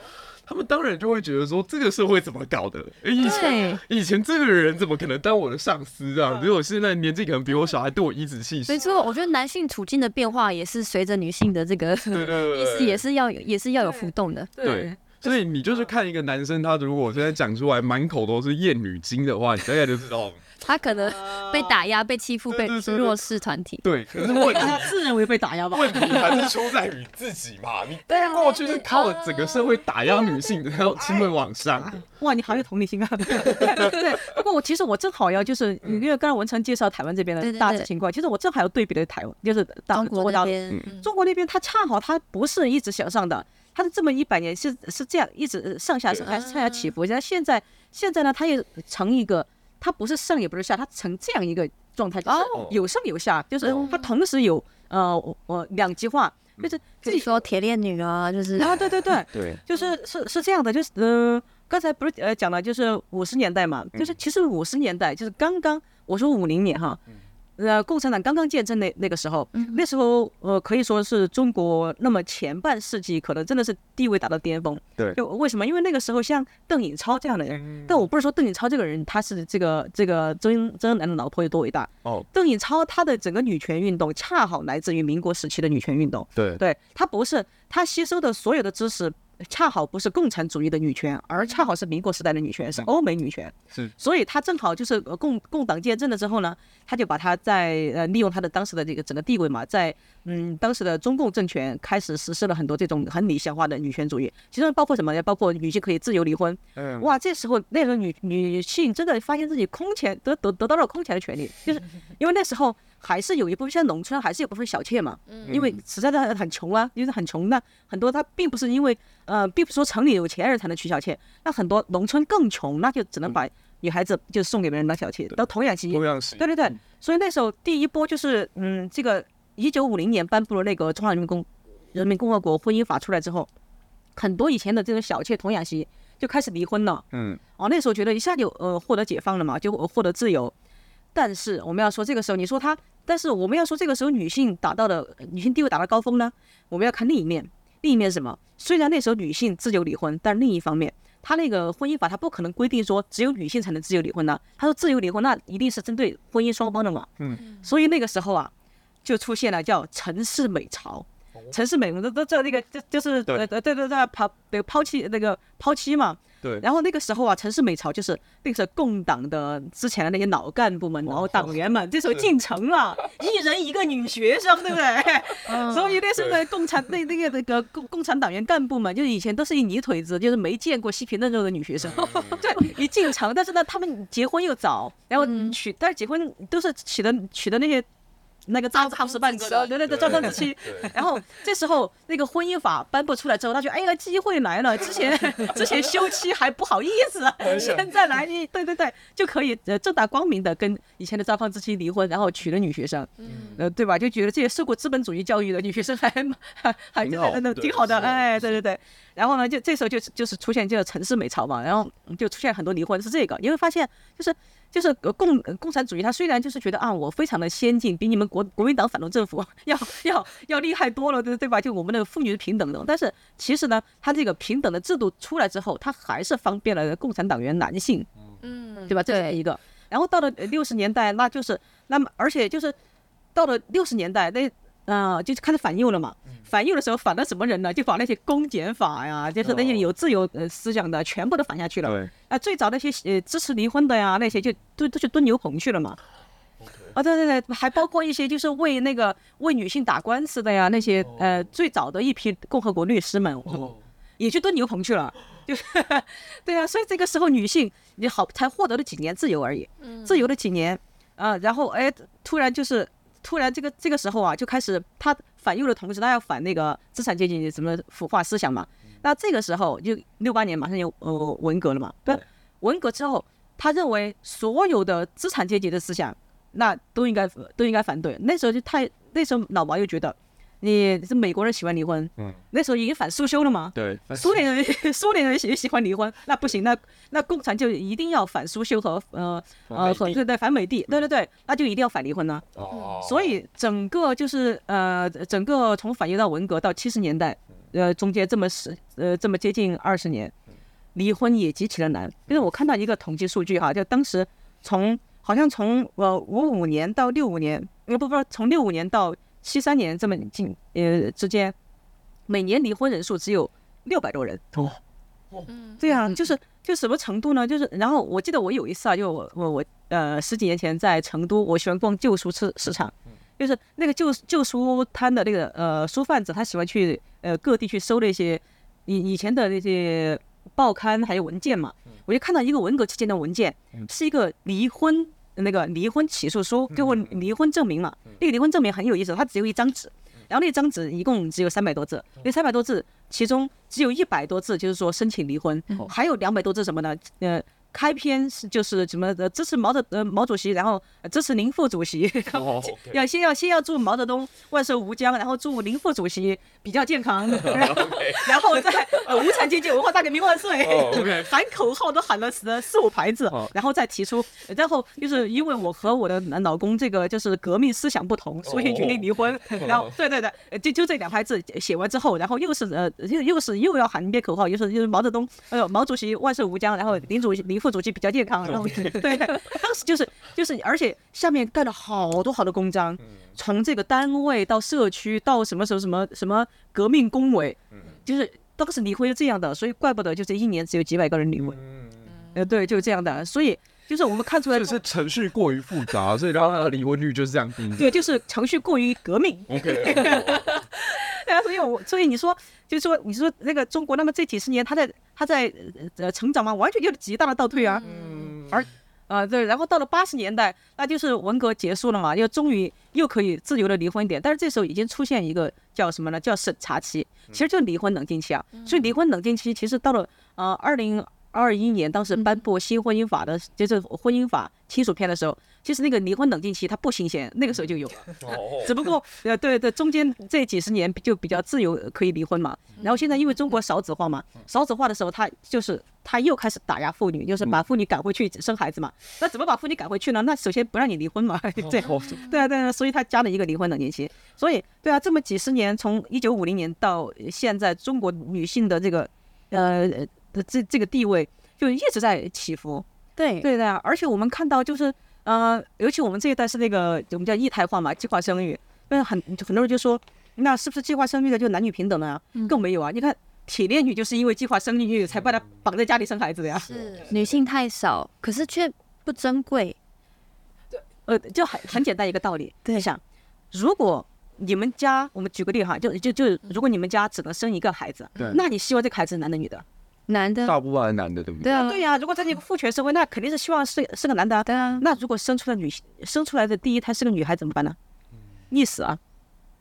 他们当然就会觉得说，这个社会怎么搞的？以前以前这个人怎么可能当我的上司啊？如果现在年纪可能比我小，还对我颐指气使。没错，我觉得男性处境的变化也是随着女性的这个 意思也是要也是要有浮动的。对，所以你就是看一个男生，他如果现在讲出来满口都是厌女经的话，你大概就知道。他可能被打压、被欺负、被弱势团体。对，可是问题 他自认为被打压吧？问题还是出在于自己嘛？你过去是靠整个社会打压女性，然后亲吻往上。哇，你好有同理心啊！对对。不过我其实我正好要就是，因为刚刚文成介绍台湾这边的大致情况，其实我正好要对比的台湾，就是中国那边。中国那边他恰好他不是一直向上的，他是这么一百年是是这样一直上下上下起伏。然后现在现在呢，他也成一个。它不是上也不是下，它成这样一个状态，就是有上有下，就是它同时有呃我两极化，就是自己说铁链女啊，就是啊对对对。对，就是是是这样的，就是呃刚才不是呃讲了就是五十年代嘛，就是其实五十年代就是刚刚我说五零年哈。呃，共产党刚刚建政那那个时候，那时候呃可以说是中国那么前半世纪可能真的是地位达到巅峰。对，就为什么？因为那个时候像邓颖超这样的人，但我不是说邓颖超这个人他是这个这个曾曾恩来的老婆有多伟大。哦，邓颖超他的整个女权运动恰好来自于民国时期的女权运动。对，对他不是他吸收的所有的知识。恰好不是共产主义的女权，而恰好是民国时代的女权，是欧美女权。是，所以她正好就是共共党建政了之后呢，她就把她在呃利用她的当时的这个整个地位嘛，在嗯当时的中共政权开始实施了很多这种很理想化的女权主义，其中包括什么呢？包括女性可以自由离婚。嗯，哇，这时候那时候女女性真的发现自己空前得得得到了空前的权利，就是因为那时候。还是有一部分像农村还是有部分小妾嘛，因为实在的很穷啊，因为很穷，那很多他并不是因为呃，并不是说城里有钱人才能娶小妾，那很多农村更穷，那就只能把女孩子就送给别人当小妾，到童养媳。童养媳。对对对，所以那时候第一波就是嗯，这个一九五零年颁布了那个中华人民共人民共和国婚姻法出来之后，很多以前的这种小妾童养媳就开始离婚了。嗯。哦，那时候觉得一下就呃获得解放了嘛，就获得自由。但是我们要说这个时候，你说她，但是我们要说这个时候女性达到的女性地位达到高峰呢，我们要看另一面，另一面是什么？虽然那时候女性自由离婚，但另一方面，他那个婚姻法他不可能规定说只有女性才能自由离婚呢。他说自由离婚那一定是针对婚姻双方的嘛。嗯。所以那个时候啊，就出现了叫陈世美潮。陈世美，都都这那个就就是呃对对对抛对抛弃那个抛弃嘛。对，然后那个时候啊，陈世美潮就是那个时候共党的之前的那些老干部们，然后党员们，这时候进城了，一人一个女学生，对不对？所以那时候的共产那那个那个共共产党员干部们，就是以前都是一泥腿子，就是没见过细皮嫩肉的女学生，对，一进城，但是呢，他们结婚又早，然后娶，但是结婚都是娶的娶的那些。那个扎扎实半个的，对对对，招生子期。然后这时候那个婚姻法颁布出来之后，他觉得哎呀，机会来了。之前 之前休妻还不好意思，现在来，对对对，就可以呃正大光明的跟以前的糟糠之妻离婚，然后娶了女学生，呃对吧？就觉得这些受过资本主义教育的女学生还 还还那挺好的，哎对对对。然后呢，就这时候就就是出现这个城市美潮嘛，然后就出现很多离婚是这个，你会发现就是。就是共共产主义，他虽然就是觉得啊，我非常的先进，比你们国国民党反动政府 要要要厉害多了，对对吧？就我们的妇女是平等的，但是其实呢，他这个平等的制度出来之后，他还是方便了共产党员男性，嗯，对吧？这是一个。然后到了六十年代，那就是那么，而且就是到了六十年代那。啊、呃，就开始反右了嘛。反右的时候反了什么人呢？就把那些公检法呀，就是那些有自由呃思想的，全部都反下去了。对。啊，最早那些呃支持离婚的呀，那些就都都去蹲牛棚去了嘛。啊，对对对，还包括一些就是为那个为女性打官司的呀，那些呃最早的一批共和国律师们，也去蹲牛棚去了。就，对啊，所以这个时候女性你好才获得了几年自由而已，自由了几年啊，然后哎突然就是。突然，这个这个时候啊，就开始他反右的同时，他要反那个资产阶级什么腐化思想嘛。那这个时候就六八年马上就呃文革了嘛。对。文革之后，他认为所有的资产阶级的思想，那都应该都应该反对。那时候就太那时候老毛又觉得。你是美国人喜欢离婚，嗯，那时候已经反苏修了嘛？对，苏。联人苏联人 也喜欢离婚，那不行，那那共产就一定要反苏修和呃呃和对对反美帝，对对对，那就一定要反离婚呢。哦，所以整个就是呃整个从反右到文革到七十年代，呃中间这么十呃这么接近二十年，离婚也极其的难。因为我看到一个统计数据哈，就当时从好像从呃五五年到六五年，呃不不从六五年到。七三年这么近呃之间，每年离婚人数只有六百多人。哦，对啊，就是就什么程度呢？就是然后我记得我有一次啊，就我我我呃十几年前在成都，我喜欢逛旧书市市场，就是那个旧旧书摊的那个呃书贩子，他喜欢去呃各地去收那些以以前的那些报刊还有文件嘛。我就看到一个文革期间的文件，是一个离婚。那个离婚起诉书，给我离婚证明嘛。那个离婚证明很有意思，它只有一张纸，然后那张纸一共只有三百多字，那三百多字其中只有一百多字就是说申请离婚，还有两百多字什么呢？呃。开篇是就是什么呃支持毛泽呃毛主席，然后支持林副主席，然后要先要先要祝毛泽东万寿无疆，然后祝林副主席比较健康，然后再呃无产阶级文化大革命万岁，喊口号都喊了四四五排字，然后再提出，然后就是因为我和我的老公这个就是革命思想不同，所以决定离婚，然后对对对，就就这两排字写完之后，然后又是呃又又是又要喊一遍口号，又是又是毛泽东哎呦毛主席万寿无疆，然后林主席林。副主席比较健康，然后 对，当时就是就是，而且下面盖了好多好多公章，从这个单位到社区到什么什么什么什么革命工委，就是当时离婚是这样的，所以怪不得就这一年只有几百个人离婚，呃，对，就是这样的，所以就是我们看出来，就是程序过于复杂，所以让他的离婚率就是这样低。对，就是程序过于革命。OK，对啊，所以我所以你说就是说你说那个中国，那么这几十年他在。他在呃成长嘛，完全就是极大的倒退啊。嗯。而啊对，然后到了八十年代，那就是文革结束了嘛，又终于又可以自由的离婚一点。但是这时候已经出现一个叫什么呢？叫审查期，其实就是离婚冷静期啊。所以离婚冷静期其实到了呃二零二一年，当时颁布新婚姻法的，就是婚姻法亲属篇的时候。其实那个离婚冷静期它不新鲜，那个时候就有了，只不过呃对对，中间这几十年就比较自由可以离婚嘛。然后现在因为中国少子化嘛，少子化的时候他就是他又开始打压妇女，就是把妇女赶回去生孩子嘛。那怎么把妇女赶回去呢？那首先不让你离婚嘛，对对啊对啊，所以他加了一个离婚冷静期。所以对啊，这么几十年，从一九五零年到现在，中国女性的这个呃的这这个地位就一直在起伏。对对的，而且我们看到就是，呃，尤其我们这一代是那个我们叫异胎化嘛，计划生育，那很很多人就说，那是不是计划生育的就男女平等了呀？更没有啊！你看铁链女就是因为计划生育才把她绑在家里生孩子的呀。是女性太少，可是却不珍贵。对，呃，就很很简单一个道理。对，想如果你们家，我们举个例哈，就就就如果你们家只能生一个孩子，对，那你希望这个孩子是男的女的？男的，大部分是男的，对不对？对啊，对呀。如果在这个父权社会，那肯定是希望是是个男的。对啊。那如果生出来女生出来的第一胎是个女孩怎么办呢？溺死啊！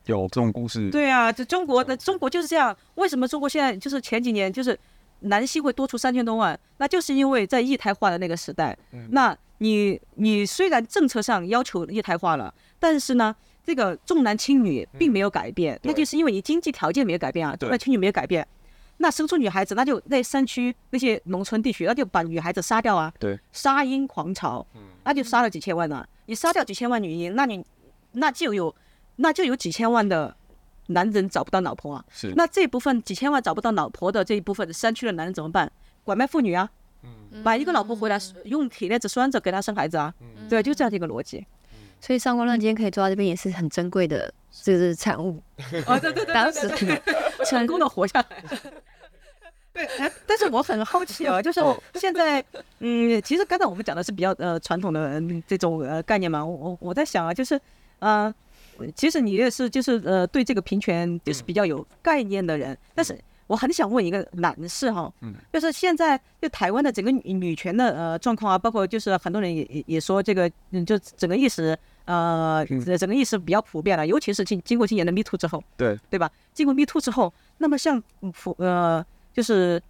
有这种故事。对啊，这中国的中国就是这样。为什么中国现在就是前几年就是男性会多出三千多万？那就是因为在一胎化的那个时代。那你你虽然政策上要求一胎化了，但是呢，这个重男轻女并没有改变。那就是因为你经济条件没有改变啊，重男轻女没有改变。那生出女孩子，那就那山区那些农村地区，那就把女孩子杀掉啊！对，杀婴狂潮，那就杀了几千万呢。你杀掉几千万女婴，那你那就有那就有几千万的男人找不到老婆啊。是。那这部分几千万找不到老婆的这一部分山区的男人怎么办？拐卖妇女啊！买一个老婆回来，用铁链子拴着给她生孩子啊！对，就这样的一个逻辑。所以上官乱今天可以做到这边，也是很珍贵的，就是产物。哦，对对对，当时成功的活下来。对，但是我很好奇啊，就是现在，嗯，其实刚才我们讲的是比较呃传统的这种呃概念嘛，我我我在想啊，就是，呃，其实你也是就是呃对这个平权就是比较有概念的人，但是我很想问一个男士哈，嗯，就是现在就台湾的整个女女权的呃状况啊，包括就是很多人也也也说这个，嗯，就整个意识呃整个意识比较普遍了，尤其是经经过今年的 Me Too 之后，对对吧？经过 Me Too 之后，那么像普呃。就是，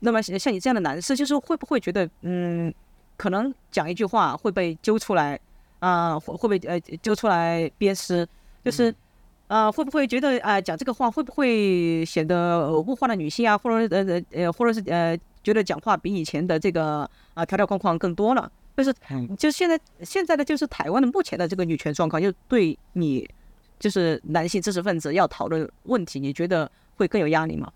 那么像你这样的男士，就是会不会觉得，嗯，可能讲一句话会被揪出来，啊、呃，会会被呃揪出来鞭尸？就是，啊、呃，会不会觉得啊、呃，讲这个话会不会显得物化了女性啊？或者呃呃，或者是呃，觉得讲话比以前的这个啊条条框框更多了？就是，就现在现在的就是台湾的目前的这个女权状况，就对你就是男性知识分子要讨论问题，你觉得会更有压力吗？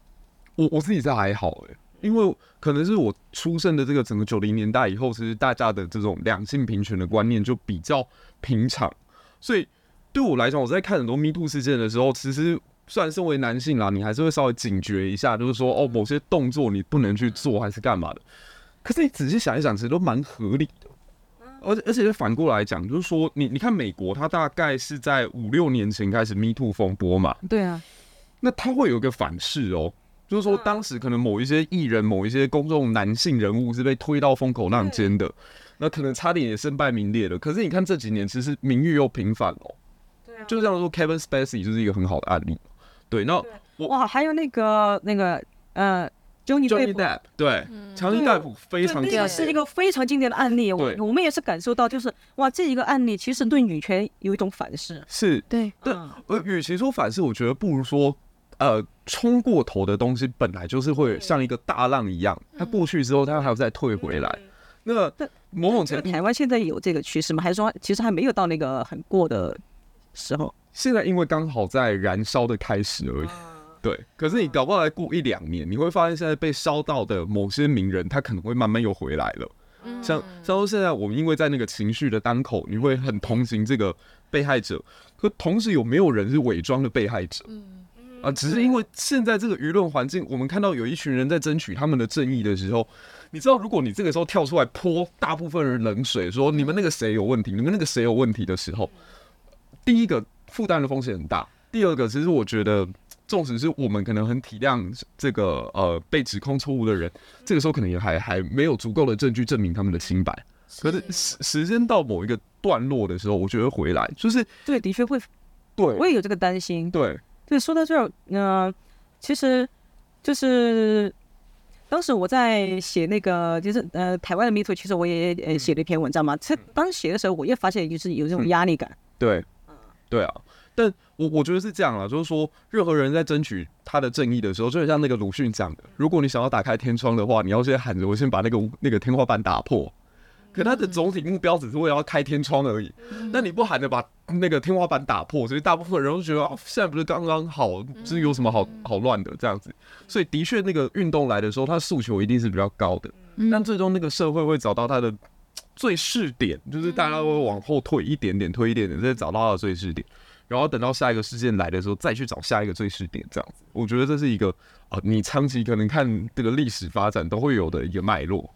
我我自己在还好诶，因为可能是我出生的这个整个九零年代以后，其实大家的这种两性平权的观念就比较平常，所以对我来讲，我在看很多 Me Too 事件的时候，其实虽然身为男性啦，你还是会稍微警觉一下，就是说哦，某些动作你不能去做，还是干嘛的。可是你仔细想一想，其实都蛮合理的。而而且反过来讲，就是说你你看美国，它大概是在五六年前开始 Me Too 风波嘛，对啊，那它会有一个反噬哦。就是说，当时可能某一些艺人、某一些公众男性人物是被推到风口浪尖的，那可能差点也身败名裂了。可是你看这几年，其实名誉又平反了。对啊，就像说 Kevin Spacey 就是一个很好的案例。对，那哇，还有那个那个呃，Johnny Depp，对，强尼戴普非常经典，是一个非常经典的案例。我我们也是感受到，就是哇，这一个案例其实对女权有一种反噬。是，对，对。呃，与其说反噬，我觉得不如说。呃，冲过头的东西本来就是会像一个大浪一样，它过去之后，它还要再退回来。那某种程度，台湾现在有这个趋势吗？还是说其实还没有到那个很过的时候？现在因为刚好在燃烧的开始而已。对，可是你搞不好来过一两年，你会发现现在被烧到的某些名人，他可能会慢慢又回来了。像像说现在我们因为在那个情绪的当口，你会很同情这个被害者，可同时有没有人是伪装的被害者？啊，只是因为现在这个舆论环境，我们看到有一群人在争取他们的正义的时候，你知道，如果你这个时候跳出来泼大部分人冷水，说你们那个谁有问题，你们那个谁有问题的时候，第一个负担的风险很大，第二个，其实我觉得，纵使是我们可能很体谅这个呃被指控错误的人，这个时候可能也还还没有足够的证据证明他们的清白。可是时时间到某一个段落的时候，我觉得回来就是对，的确会，对，我也有这个担心，对。对，说到这儿，嗯、呃，其实就是当时我在写那个，就是呃，台湾的 Me Too，其实我也呃写了一篇文章嘛。这当时写的时候，我也发现就是有这种压力感。嗯、对，对啊。但我我觉得是这样啊，就是说，任何人在争取他的正义的时候，就很像那个鲁迅讲的，如果你想要打开天窗的话，你要先喊着我先把那个那个天花板打破。可它的总体目标只是为了要开天窗而已。那你不喊着把那个天花板打破，所以大部分人都觉得啊，现在不是刚刚好，就是有什么好好乱的这样子。所以的确，那个运动来的时候，它的诉求一定是比较高的。但最终那个社会会找到它的 最适点，就是大家会往后退一点点，退一点点，再找到它的最适点。然后等到下一个事件来的时候，再去找下一个最适点，这样子，我觉得这是一个啊，你长期可能看这个历史发展都会有的一个脉络。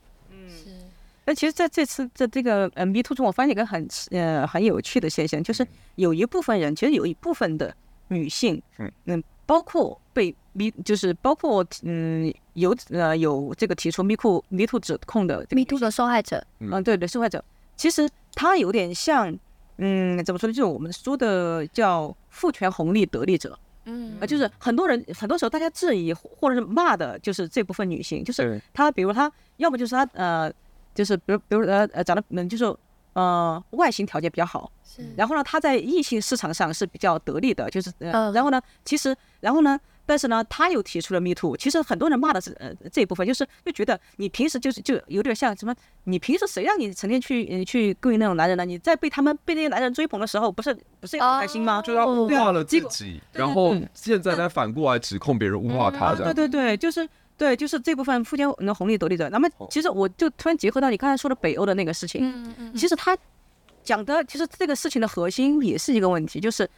那其实在这次的这个呃 MeToo 中，我发现一个很呃很有趣的现象，就是有一部分人，其实有一部分的女性，嗯。嗯，包括被 Me，就是包括嗯有呃有这个提出 MeToo MeToo 指控的 MeToo 的受害者，嗯，对对受害者，其实他有点像。嗯，怎么说呢？就是我们说的叫父权红利得利者，嗯，啊，就是很多人很多时候大家质疑或者是骂的，就是这部分女性，就是她，比如她，要么就是她，呃，就是比如比如呃呃长得嗯，就是呃外形条件比较好，是，然后呢，他在异性市场上是比较得力的，就是，呃，然后呢，其实，然后呢。但是呢，他又提出了 Me Too。其实很多人骂的是呃这一部分，就是就觉得你平时就是就有点像什么，你平时谁让你成天去呃去勾引那种男人呢？你在被他们被那些男人追捧的时候，不是不是也很开心吗？就要物化了自己，然后现在再反过来指控别人物化他。对对对，就是对，就是这部分父权的红利得利者。那么其实我就突然结合到你刚才说的北欧的那个事情，嗯嗯，其实他讲的其实这个事情的核心也是一个问题，就是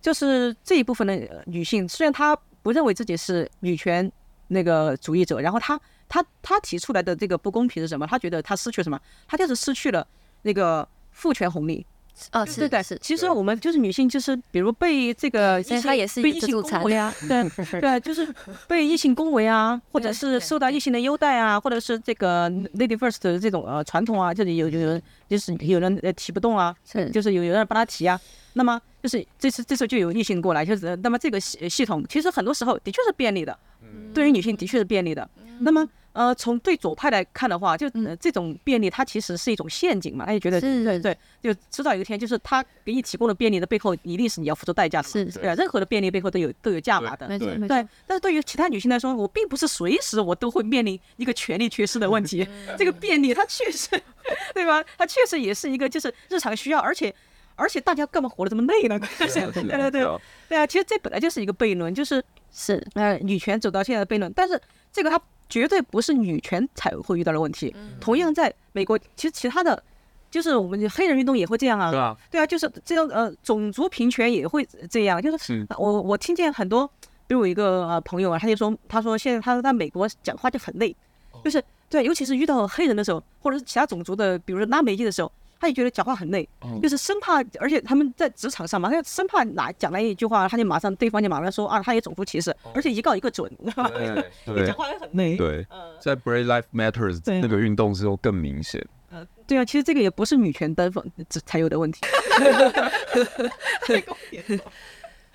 就是这一部分的女性，虽然她。不认为自己是女权那个主义者，然后她她她提出来的这个不公平是什么？她觉得她失去了什么？她就是失去了那个父权红利。哦，是的，是。其实我们就是女性，就是比如被这个，他也是被异性恭维啊，对对，就是被异性恭维啊，或者是受到异性的优待啊，或者是这个 lady first 的这种呃传统啊，这里有有人就是有人呃提不动啊，是，就是有有人帮他提啊。那么就是这次这时候就有异性过来，就是那么这个系系统其实很多时候的确是便利的，对于女性的确是便利的。那么呃从对左派来看的话，就呃这种便利它其实是一种陷阱嘛，他就觉得对对对，就迟早有一天就是他给你提供的便利的背后一定是你要付出代价的，是对，任何的便利背后都有都有价码的，对对。但是对于其他女性来说，我并不是随时我都会面临一个权利缺失的问题，这个便利它确实，对吧？它确实也是一个就是日常需要，而且。而且大家干嘛活得这么累呢？对对对对对啊！其实这本来就是一个悖论，就是是呃女权走到现在的悖论。但是这个它绝对不是女权才会遇到的问题。同样在美国，其实其他的，就是我们黑人运动也会这样啊。对啊，对啊，就是这种呃种族平权也会这样。就是我我听见很多，比如我一个呃朋友啊，他就说他说现在他在美国讲话就很累，就是对，尤其是遇到黑人的时候，或者是其他种族的，比如说拉美裔的时候。他也觉得讲话很累，就是生怕，而且他们在职场上嘛，他就生怕哪讲了一句话，他就马上对方就马上说啊，他也种族歧视，而且一告一个准，对吧？对，讲话也很累。对，在 Black Lives Matter 那个运动之后更明显。呃，对啊，其实这个也不是女权单方才有的问题。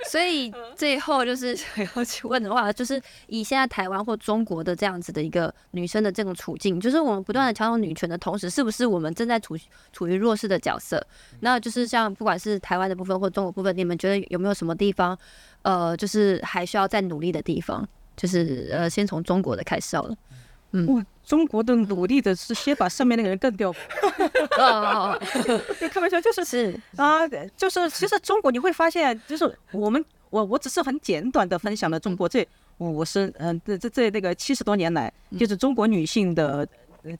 所以最后就是 想要去问的话，就是以现在台湾或中国的这样子的一个女生的这种处境，就是我们不断的强调女权的同时，是不是我们正在处处于弱势的角色？那就是像不管是台湾的部分或中国部分，你们觉得有没有什么地方，呃，就是还需要再努力的地方？就是呃，先从中国的开始好了。嗯，哇，中国的努力的是先把上面那个人干掉。啊，开玩笑，就是是啊，就是其实中国你会发现，就是我们我我只是很简短的分享了中国这我是嗯这这这那个七十多年来，就是中国女性的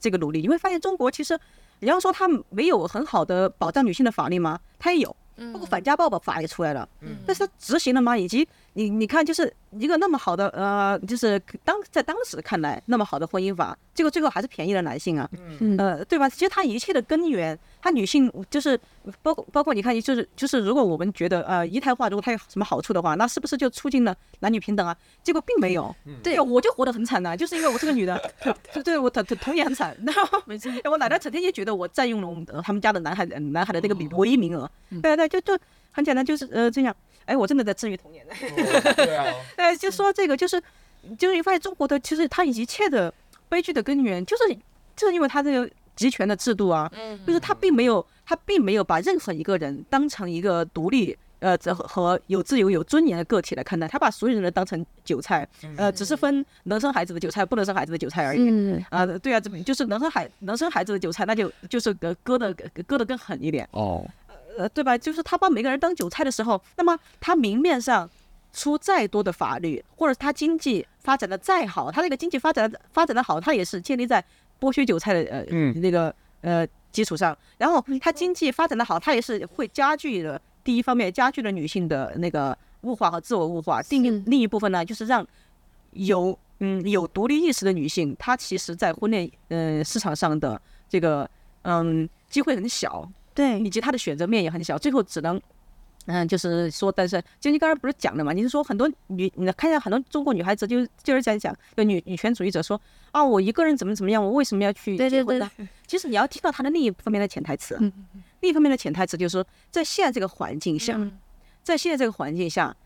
这个努力，你会发现中国其实你要说它没有很好的保障女性的法律吗？它也有，包括反家暴的法也出来了，但是它执行了吗？以及你你看就是。一个那么好的呃，就是当在当时看来那么好的婚姻法，结果最后还是便宜了男性啊，嗯，呃，对吧？其实它一切的根源，它女性就是包括包括你看，就是就是如果我们觉得呃，一胎化如果它有什么好处的话，那是不是就促进了男女平等啊？结果并没有，对，我就活得很惨呐，就是因为我是个女的，对对，我童童年很惨，然后每次我奶奶整天就觉得我占用了我们他们家的男孩男孩的那个名唯一名额，对对，就就很简单，就是呃这样。哎，我真的在治愈童年的。对啊。哎，就说这个，就是，就是你发现中国的，其实它一切的悲剧的根源，就是，就是因为它这个集权的制度啊，就是它并没有，它并没有把任何一个人当成一个独立呃，这和有自由、有尊严的个体来看待，他把所有人都当成韭菜，呃，只是分能生孩子的韭菜，不能生孩子的韭菜而已。嗯啊，对啊，这就是能生孩能生孩子的韭菜，那就就是割割的割的更狠一点。哦，呃，对吧？就是他把每个人当韭菜的时候，那么他明面上出再多的法律，或者他经济发展的再好，他那个经济发展的发展的好，他也是建立在剥削韭菜的呃、嗯、那个呃基础上。然后他经济发展的好，他也是会加剧的。第一方面，加剧了女性的那个物化和自我物化；另一另一部分呢，就是让有嗯有独立意识的女性，她其实在婚恋呃市场上的这个嗯机会很小，对，以及他的选择面也很小，最后只能嗯就是说，单身就你刚才不是讲了嘛？你是说很多女，你看下很多中国女孩子就就是在讲，就女女权主义者说啊，我一个人怎么怎么样，我为什么要去结婚呢？对对对，其实你要听到她的另一方面的潜台词。嗯另一方面的潜台词就是说，在现在这个环境下，在现在这个环境下，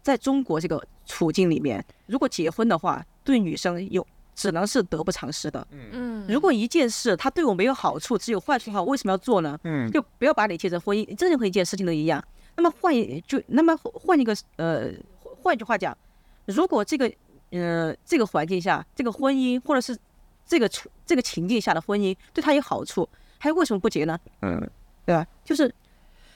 在中国这个处境里面，如果结婚的话，对女生有只能是得不偿失的。嗯，如果一件事它对我没有好处，只有坏处的话，为什么要做呢？嗯，就不要把你结成婚姻，任何一件事情都一样。那么换一就那么换一个呃，换句话讲，如果这个呃这个环境下，这个婚姻或者是这个处这个情境下的婚姻对他有好处，还为什么不结呢？嗯。对吧？就是，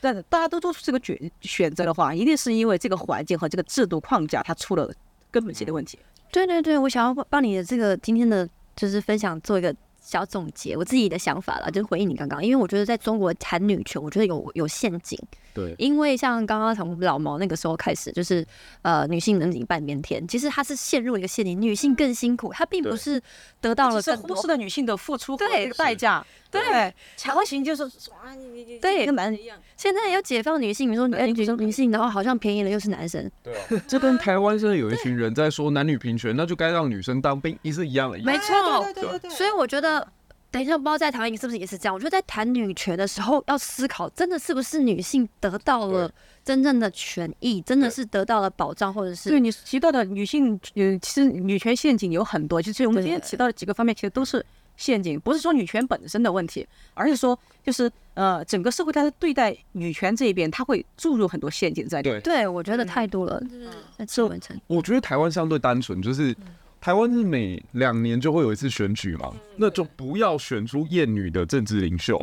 但是大家都做出这个选选择的话，一定是因为这个环境和这个制度框架它出了根本性的问题。对对对，我想要帮你的这个今天的就是分享做一个小总结，我自己的想法啦，就是回应你刚刚，因为我觉得在中国谈女权，我觉得有有陷阱。对，因为像刚刚从老毛那个时候开始，就是呃，女性能顶半边天，其实她是陷入一个陷阱，女性更辛苦，她并不是得到了，是忽视了女性的付出和代价。对，强行就是啊，你你你对，跟男人一样。现在要解放女性，你说哎，女生女性然后，好像便宜了又是男生。对啊，这跟台湾现在有一群人在说男女平权，那就该让女生当兵，也是一样的。没错，对对对。所以我觉得。等一下，不知道在台湾你是不是也是这样？我觉得在谈女权的时候，要思考，真的是不是女性得到了真正的权益，真的是得到了保障，或者是？对你提到的女性，嗯，其实女权陷阱有很多。就是我们今天提到的几个方面，其实都是陷阱，不是说女权本身的问题，而是说，就是呃，整个社会它在对待女权这一边，它会注入很多陷阱在里面。对，对我觉得太多了。嗯，是文成。我觉得台湾相对单纯，就是。台湾是每两年就会有一次选举嘛，那就不要选出厌女的政治领袖。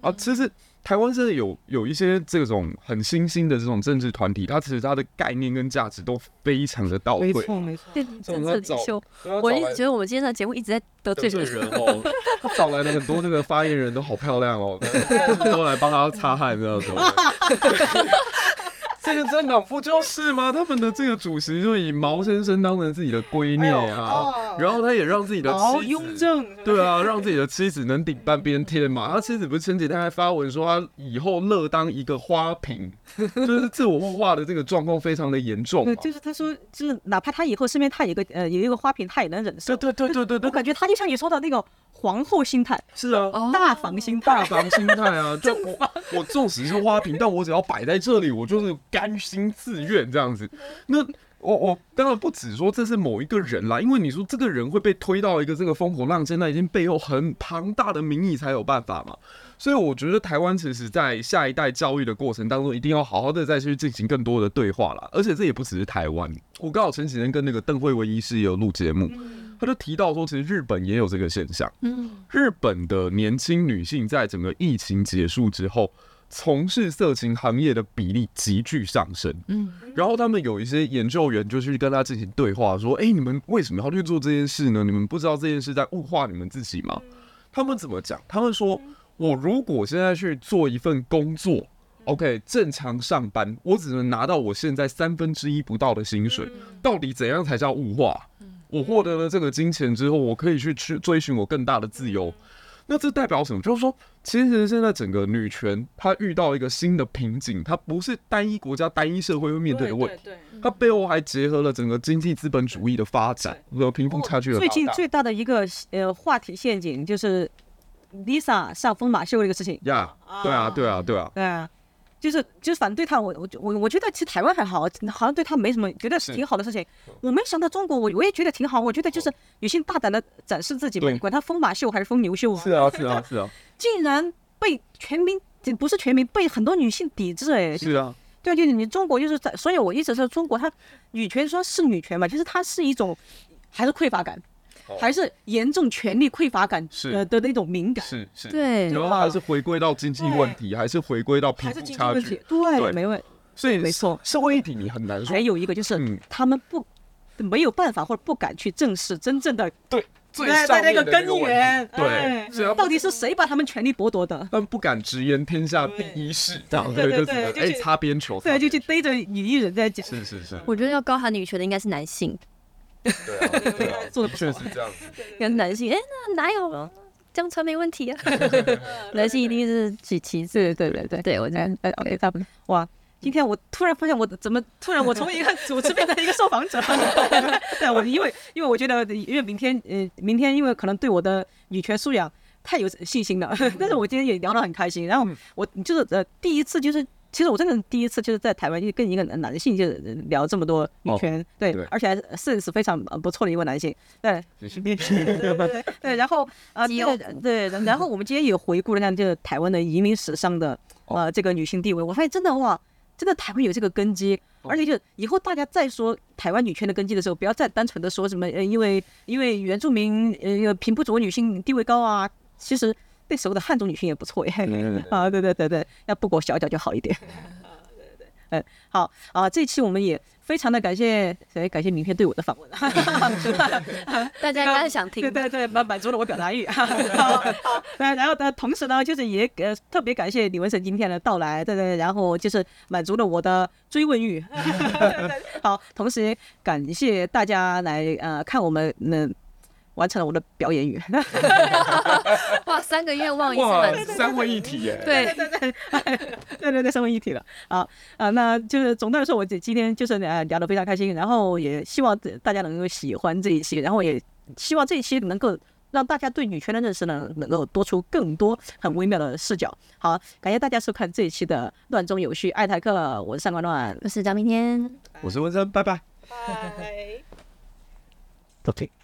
啊，其实台湾是有有一些这种很新兴的这种政治团体，它其实它的概念跟价值都非常的到位。没错没错，政治领袖，我一直觉得我们今天的节目一直在得罪人哦。他找来了很多那个发言人都好漂亮哦，都来帮他擦汗，知道吗？这个政党不就是吗？他们的这个主席就以毛先生当成自己的闺女啊，然后他也让自己的妻子，对啊，让自己的妻子能顶半边天嘛。他妻子不是前几天还发文说他以后乐当一个花瓶，就是自我物化的这个状况非常的严重。对，就是他说，就是哪怕他以后身边他有一个呃有一个花瓶，他也能忍受。对对对对对，我感觉他就像你说的那个皇后心态。是啊，大房心态，大房心态啊，就我我纵使是花瓶，但我只要摆在这里，我就是。甘心自愿这样子，那我我当然不只说这是某一个人啦，因为你说这个人会被推到一个这个风口浪尖，那已经背后很庞大的民意才有办法嘛。所以我觉得台湾其实在下一代教育的过程当中，一定要好好的再去进行更多的对话啦。而且这也不只是台湾，我刚好前几天跟那个邓慧文医师也有录节目，他就提到说，其实日本也有这个现象。嗯，日本的年轻女性在整个疫情结束之后。从事色情行业的比例急剧上升，嗯，然后他们有一些研究员就去跟他进行对话，说：“哎，你们为什么要去做这件事呢？你们不知道这件事在物化你们自己吗？”他们怎么讲？他们说：“我如果现在去做一份工作，OK，正常上班，我只能拿到我现在三分之一不到的薪水，到底怎样才叫物化？我获得了这个金钱之后，我可以去去追寻我更大的自由。”那这代表什么？就是说，其实现在整个女权它遇到一个新的瓶颈，它不是单一国家、单一社会会面对的问题，它背后还结合了整个经济资本主义的发展和贫富差距的。最近最大的一个呃话题陷阱就是 Lisa 上疯马秀的一个事情。呀，对啊，对啊，对啊，对啊。就是就是反对他，我我我我觉得其实台湾还好，好像对他没什么，觉得是挺好的事情。我没想到中国，我我也觉得挺好。我觉得就是女性大胆的展示自己嘛，管他疯马秀还是疯牛秀啊。是啊是啊是啊，竟然被全民，不是全民，被很多女性抵制哎。是啊，对，就是你中国就是在，所以我一直说中国它女权说是女权嘛，其实它是一种还是匮乏感。还是严重权力匮乏感呃的那种敏感，是是，对，然后还是回归到经济问题，还是回归到贫富差距，对，没问，所以没错，社会议题你很难说。还有一个就是，他们不没有办法或者不敢去正视真正的对最上面的根源，对，到底是谁把他们权力剥夺的？他们不敢直言天下第一事，这样对对对，哎，擦边球，对，就去逮着女艺人在讲，是是是。我觉得要高喊女权的应该是男性。对啊，对啊，做的不实这样子。跟男性，哎，那哪有这样穿没问题啊？男性一定是举旗帜，对对对对，我在哎，OK，差不多。哇，今天我突然发现，我怎么突然我从一个主持变成一个受访者？对，我因为因为我觉得，因为明天，呃，明天因为可能对我的女权素养太有信心了，但是我今天也聊得很开心。然后我就是呃，第一次就是。其实我真的第一次就是在台湾，就跟一个男性就聊这么多女权，对，而且还是是非常不错的一位男性，对，对对，然后啊，对对，然后我们今天也回顾了下就是台湾的移民史上的呃这个女性地位，我发现真的哇，真的台湾有这个根基，而且就以后大家再说台湾女权的根基的时候，不要再单纯的说什么呃因为因为原住民呃平埔族女性地位高啊，其实。那时候的汉族女性也不错耶，啊，对对对对，要不裹小脚就好一点。对对对，嗯，好啊，这一期我们也非常的感谢，感谢明天对我的访问 大家应该想听，对对对，满满足了我表达欲。好，然后呢，同时呢，就是也呃特别感谢李文成今天的到来，对对，然后就是满足了我的追问欲。好，同时感谢大家来呃看我们那。完成了我的表演欲，哇，三个愿望一次三位一体耶，对对对对对对，三位一体了啊啊，那就是总的来说，我今天就是呃聊得非常开心，然后也希望大家能够喜欢这一期，然后也希望这一期能够让大家对女权的认识呢，能够多出更多很微妙的视角。好，感谢大家收看这一期的乱中有序爱台客，我是上官乱，我是张明天，我是文森，拜拜，拜，OK。